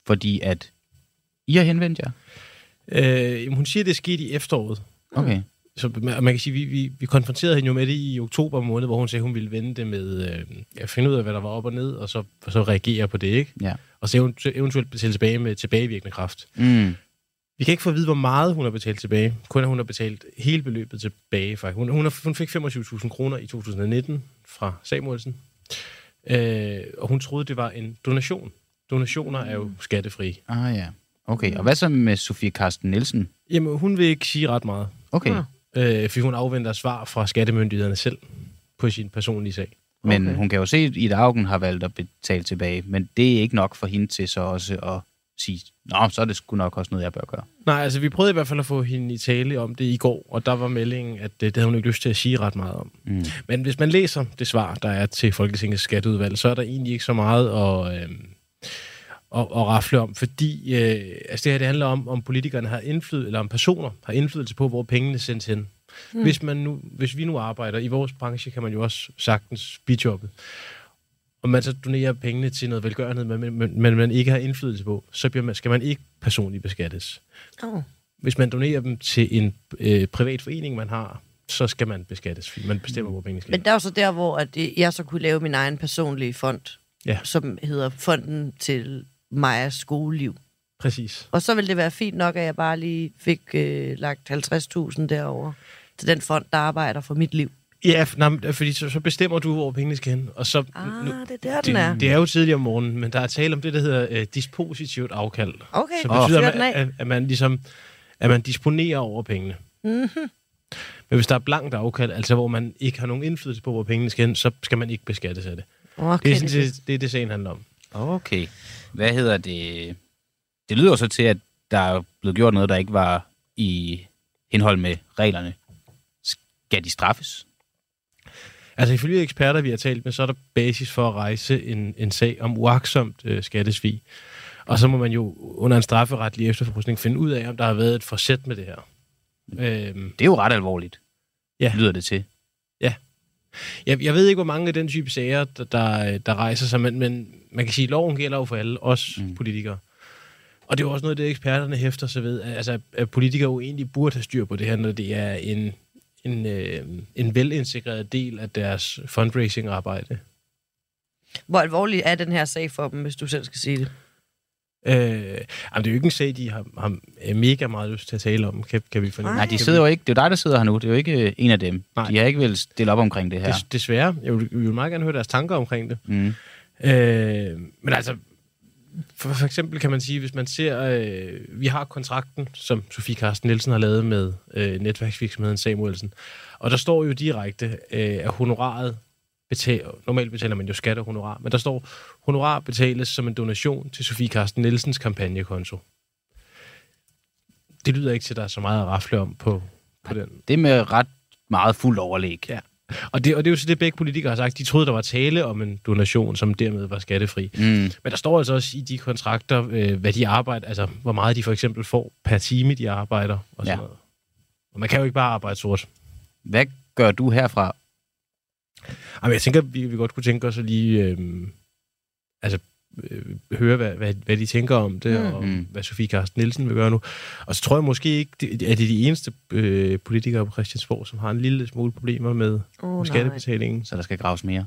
fordi at I har henvendt jer. Øh, hun siger, at det skete i efteråret. Okay. Så man, man kan sige, vi, vi, vi konfronterede hende jo med det i oktober måned, hvor hun sagde, hun ville vende det med øh, at finde ud af, hvad der var op og ned, og så, og så reagere på det, ikke? Ja. Og så event- eventuelt betale tilbage med tilbagevirkende kraft. Mm. Vi kan ikke få at vide, hvor meget hun har betalt tilbage. Kun at hun har betalt hele beløbet tilbage, faktisk. Hun, hun, hun fik 25.000 kroner i 2019 fra Samuelsen. Øh, og hun troede, det var en donation. Donationer er jo skattefri. Ah ja. Okay, og hvad så med Sofie Carsten Nielsen? Jamen, hun vil ikke sige ret meget. Okay, Øh, fordi hun afventer svar fra skattemyndighederne selv på sin personlige sag. men Okay. hun kan jo se, at Ida Augen har valgt at betale tilbage, men det er ikke nok for hende til så også at sige, nå, så er det sgu nok også noget, jeg bør gøre. Nej, altså vi prøvede i hvert fald at få hende i tale om det i går, og der var meldingen, at det, det havde hun ikke lyst til at sige ret meget om. Mm. Men hvis man læser det svar, der er til Folketingets skatteudvalg, så er der egentlig ikke så meget at, øh, at, at rafle om, fordi øh, altså det her det handler om, om politikerne har indflydelse, eller om personer har indflydelse på, hvor pengene sendes hen. Mm. Hvis, man nu, hvis vi nu arbejder i vores branche, kan man jo også sagtens bijobbe. Og man så donerer pengene til noget velgørenhed, men, men, men man ikke har indflydelse på, så bliver man, skal man ikke personligt beskattes. Oh. Hvis man donerer dem til en øh, privat forening, man har, så skal man beskattes, fordi man bestemmer, hvor pengene skal. Men der er jo så der, hvor at øh, jeg så kunne lave min egen personlige fond, Ja. som hedder Fonden til Majas skoleliv. Præcis. Og så ville det være fint nok, at jeg bare lige fik øh, lagt 50.000 derover til den fond, der arbejder for mit liv. Ja, nej, men, fordi så, så bestemmer du, hvor pengene skal hen. Og så, Ah, nu, det er der, den er. det, det er jo tidligere om morgenen, men der er tale om det, der hedder øh, dispositivt afkald. Okay, Så betyder, Fyr at, man, at, at man ligesom at man disponerer over pengene. Mhm. Men hvis der er blankt afkald, altså hvor man ikke har nogen indflydelse på, hvor pengene skal hen, så skal man ikke beskattes af det. Okay, Det er sådan, det, det, er det sagen handler om. Okay. Hvad hedder det? Det lyder så til, at der er blevet gjort noget, der ikke var i henhold med reglerne. Skal de straffes? Altså ifølge eksperter, vi har talt med, så er der basis for at rejse en, en sag om uaksomt øh, skattesvig. Og så må man jo under en strafferetlig efterforskning finde ud af, om der har været et forsæt med det her. Øhm, Det er jo ret alvorligt, Ja. lyder det til. jeg, jeg ved ikke, hvor mange af den type sager, der, der, der rejser sig, men, men man kan sige, at loven gælder jo for alle, os mm. politikere. Og det er jo også noget, det eksperterne hæfter sig ved. Altså, at politikere jo egentlig burde have styr på det her, når det er en, en, øh, en velintegreret del af deres fundraising-arbejde. Hvor alvorlig er den her sag for dem, hvis du selv skal sige det? Øh, jamen, det er jo ikke en sag, de har, har mega meget lyst til at tale om, kan, kan vi fornemme. Nej, de sidder jo ikke. Det er jo dig, der sidder her nu. Det er jo ikke øh, en af dem. Nej. De har ikke vel stille op omkring det her. Des, desværre. Jeg vil, jeg vil meget gerne høre deres tanker omkring det. Mm. Øh, men altså, for, for eksempel kan man sige, hvis man ser, øh, vi har kontrakten, som Sofie Carsten Nielsen har lavet med øh, netværksvirksomheden Samuelsen, og der står jo direkte, øh, at honoraret betaler, normalt betaler man jo skat og honorar, men der står, honorar betales som en donation til Sofie Carsten Nielsens kampagnekonto. Det lyder ikke til, at der er så meget at rafle om på, på den. Det er med ret meget fuld overlæg. Ja. Og det, og det er jo så det, begge politikere har sagt. De troede, der var tale om en donation, som dermed var skattefri. Mm. Men der står altså også i de kontrakter, øh, hvad de arbejder, altså hvor meget de for eksempel får per time, de arbejder. Og, sådan Ja. noget. og man kan jo ikke bare arbejde sort. Hvad gør du herfra? Jamen, jeg tænker, vi, vi godt kunne tænke os at lige øh, altså, øh, høre, hvad, hvad, hvad de tænker om det, Mm. og hvad Sofie Carsten Nielsen vil gøre nu. Og så tror jeg måske ikke, det, at det er de eneste øh, politikere på Christiansborg, som har en lille smule problemer med, Oh, med nej. skattebetalingen. Så der skal graves mere.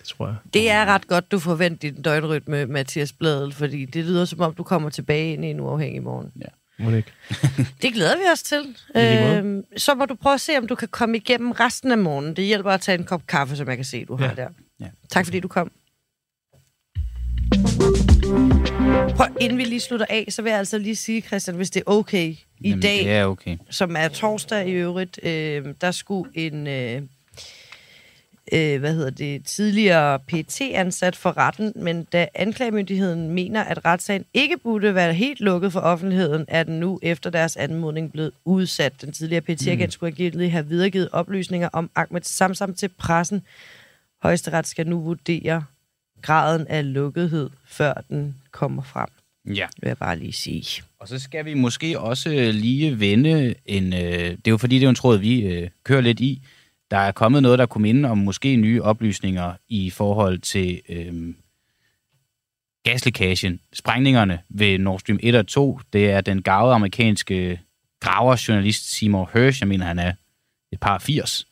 Det tror jeg. Det er ret godt, du forventer din døgnrytme, Mathias Bladel, fordi det lyder som om, du kommer tilbage ind i en uafhængig morgen. Må det ikke? Det glæder vi os til. I lige måde. Øhm, så må du prøve at se, om du kan komme igennem resten af morgenen. Det hjælper at tage en kop kaffe, som jeg kan se, du har Ja. der. Ja. Tak fordi du kom. Prøv, inden vi lige slutter af, så vil jeg altså lige sige, Christian, hvis det er okay, i Jamen, dag, Det er okay. som er torsdag i øvrigt, øh, der skulle en, øh, øh, hvad hedder det, tidligere PT-ansat for retten, men da anklagemyndigheden mener, at retssagen ikke burde være helt lukket for offentligheden, er den nu efter deres anmodning blevet udsat. Den tidligere PT-agent mm. skulle angiveligt have videregivet oplysninger om Ahmed Samsam til pressen. Højesteret skal nu vurdere graden af lukkethed, før den kommer frem, Ja. vil jeg bare lige sige. Og så skal vi måske også lige vende en... Øh, det er jo fordi, det er en tråd, vi øh, kører lidt i. Der er kommet noget, der kunne minde om måske nye oplysninger i forhold til øh, gaslækagen. Sprængningerne ved Nord Stream 1 og 2, det er den gavede amerikanske graverjournalist Seymour Hersh, jeg mener, han er et par 80.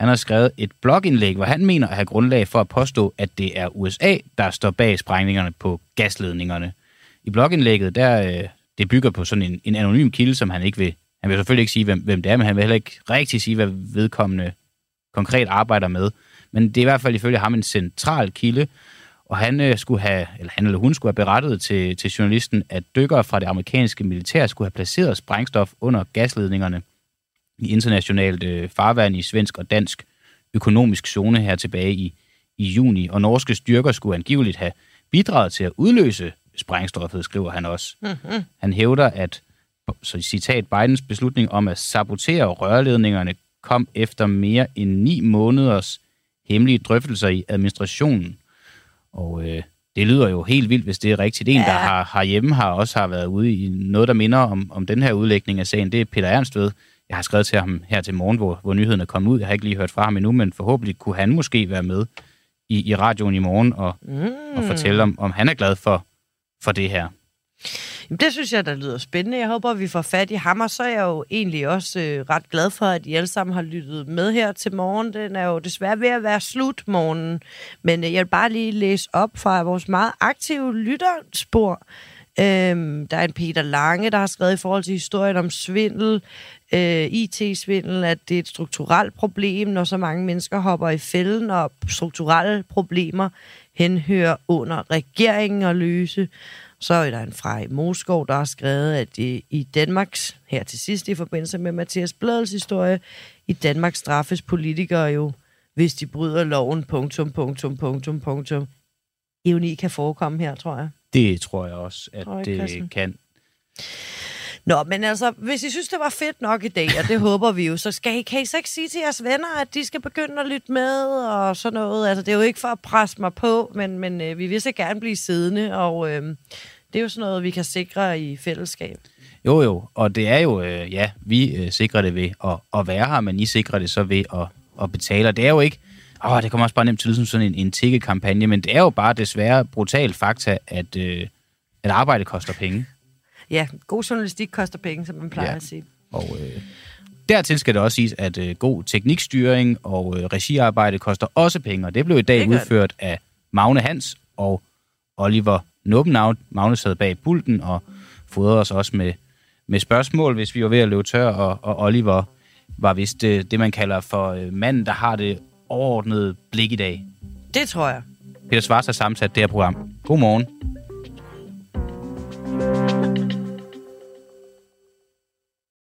Han har skrevet et blogindlæg, hvor han mener at have grundlag for at påstå, at det er USA, der står bag sprængningerne på gasledningerne. I blogindlægget, der, øh, det bygger på sådan en, en anonym kilde, som han ikke vil... Han vil selvfølgelig ikke sige, hvem, hvem det er, men han vil heller ikke rigtig sige, hvad vedkommende konkret arbejder med. Men det er i hvert fald ifølge ham en central kilde, og han øh, skulle have, eller han eller hun skulle have berettet til, til journalisten, at dykkere fra det amerikanske militær skulle have placeret sprængstof under gasledningerne i internationalt øh, farvand i svensk og dansk økonomisk zone her tilbage i, i juni, og norske styrker skulle angiveligt have bidraget til at udløse sprængstoffet, skriver han også. Mm-hmm. Han hævder, at så citat, Bidens beslutning om at sabotere rørledningerne kom efter mere end ni måneders hemmelige drøftelser i administrationen. Og øh, det lyder jo helt vildt, hvis det er rigtigt. En, Ja. der har, har hjemme har også har været ude i noget, der minder om, om den her udlægning af sagen. Det er Peter Ernstved. Jeg har skrevet til ham her til morgen, hvor, hvor nyheden er kommet ud. Jeg har ikke lige hørt fra ham endnu, men forhåbentlig kunne han måske være med i, i radioen i morgen og, Mm. og fortælle, om, om han er glad for, for det her. Jamen, det synes jeg, der lyder spændende. Jeg håber, vi får fat i ham, og så er jeg jo egentlig også øh, ret glad for, at I alle sammen har lyttet med her til morgen. Den er jo desværre ved at være slut morgen, men øh, jeg vil bare lige læse op fra vores meget aktive lytterspor. Øhm, der er en Peter Lange, der har skrevet i forhold til historien om svindel, øh, IT-svindel, at det er et strukturelt problem, når så mange mennesker hopper i fælden, og strukturelle problemer henhører under regeringen at løse. Så er der en fra i Moskov, der har skrevet, at det i Danmarks, her til sidst i forbindelse med Mathias Bladels historie, i Danmark straffes politikere jo, hvis de bryder loven, punktum, punktum, punktum, punktum. Ironi kan forekomme her, tror jeg. Det tror jeg også, at det Christian? kan. Nå, men altså, hvis I synes, det var fedt nok i dag, og det håber vi jo, så skal I, kan I så ikke sige til jeres venner, at de skal begynde at lytte med og sådan noget. Altså, det er jo ikke for at presse mig på, men, men øh, vi vil så gerne blive siddende, og øh, det er jo sådan noget, vi kan sikre i fællesskab. Jo, jo, og det er jo, øh, ja, vi øh, sikrer det ved at, at være her, men I sikrer det så ved at, at betale. Og det er jo ikke, åh, det kommer også bare nemt til at lyde som sådan en, en tikkekampagne, men det er jo bare desværre brutalt fakta, at, øh, at arbejde koster penge. Ja, god journalistik koster penge, som man plejer Ja. at sige. Og øh, dertil skal det også siges, at øh, god teknikstyring og øh, regiarbejde koster også penge, og det blev i dag det. udført af Magne Hans og Oliver Nubbenau. Magne sad bag pulten og fodrede os også med, med spørgsmål, hvis vi var ved at løbe tør, og, og Oliver var vist det, det, man kalder for øh, manden, der har det overordnede blik i dag. Det tror jeg. Peter Svars har sammensat det her program. God morgen.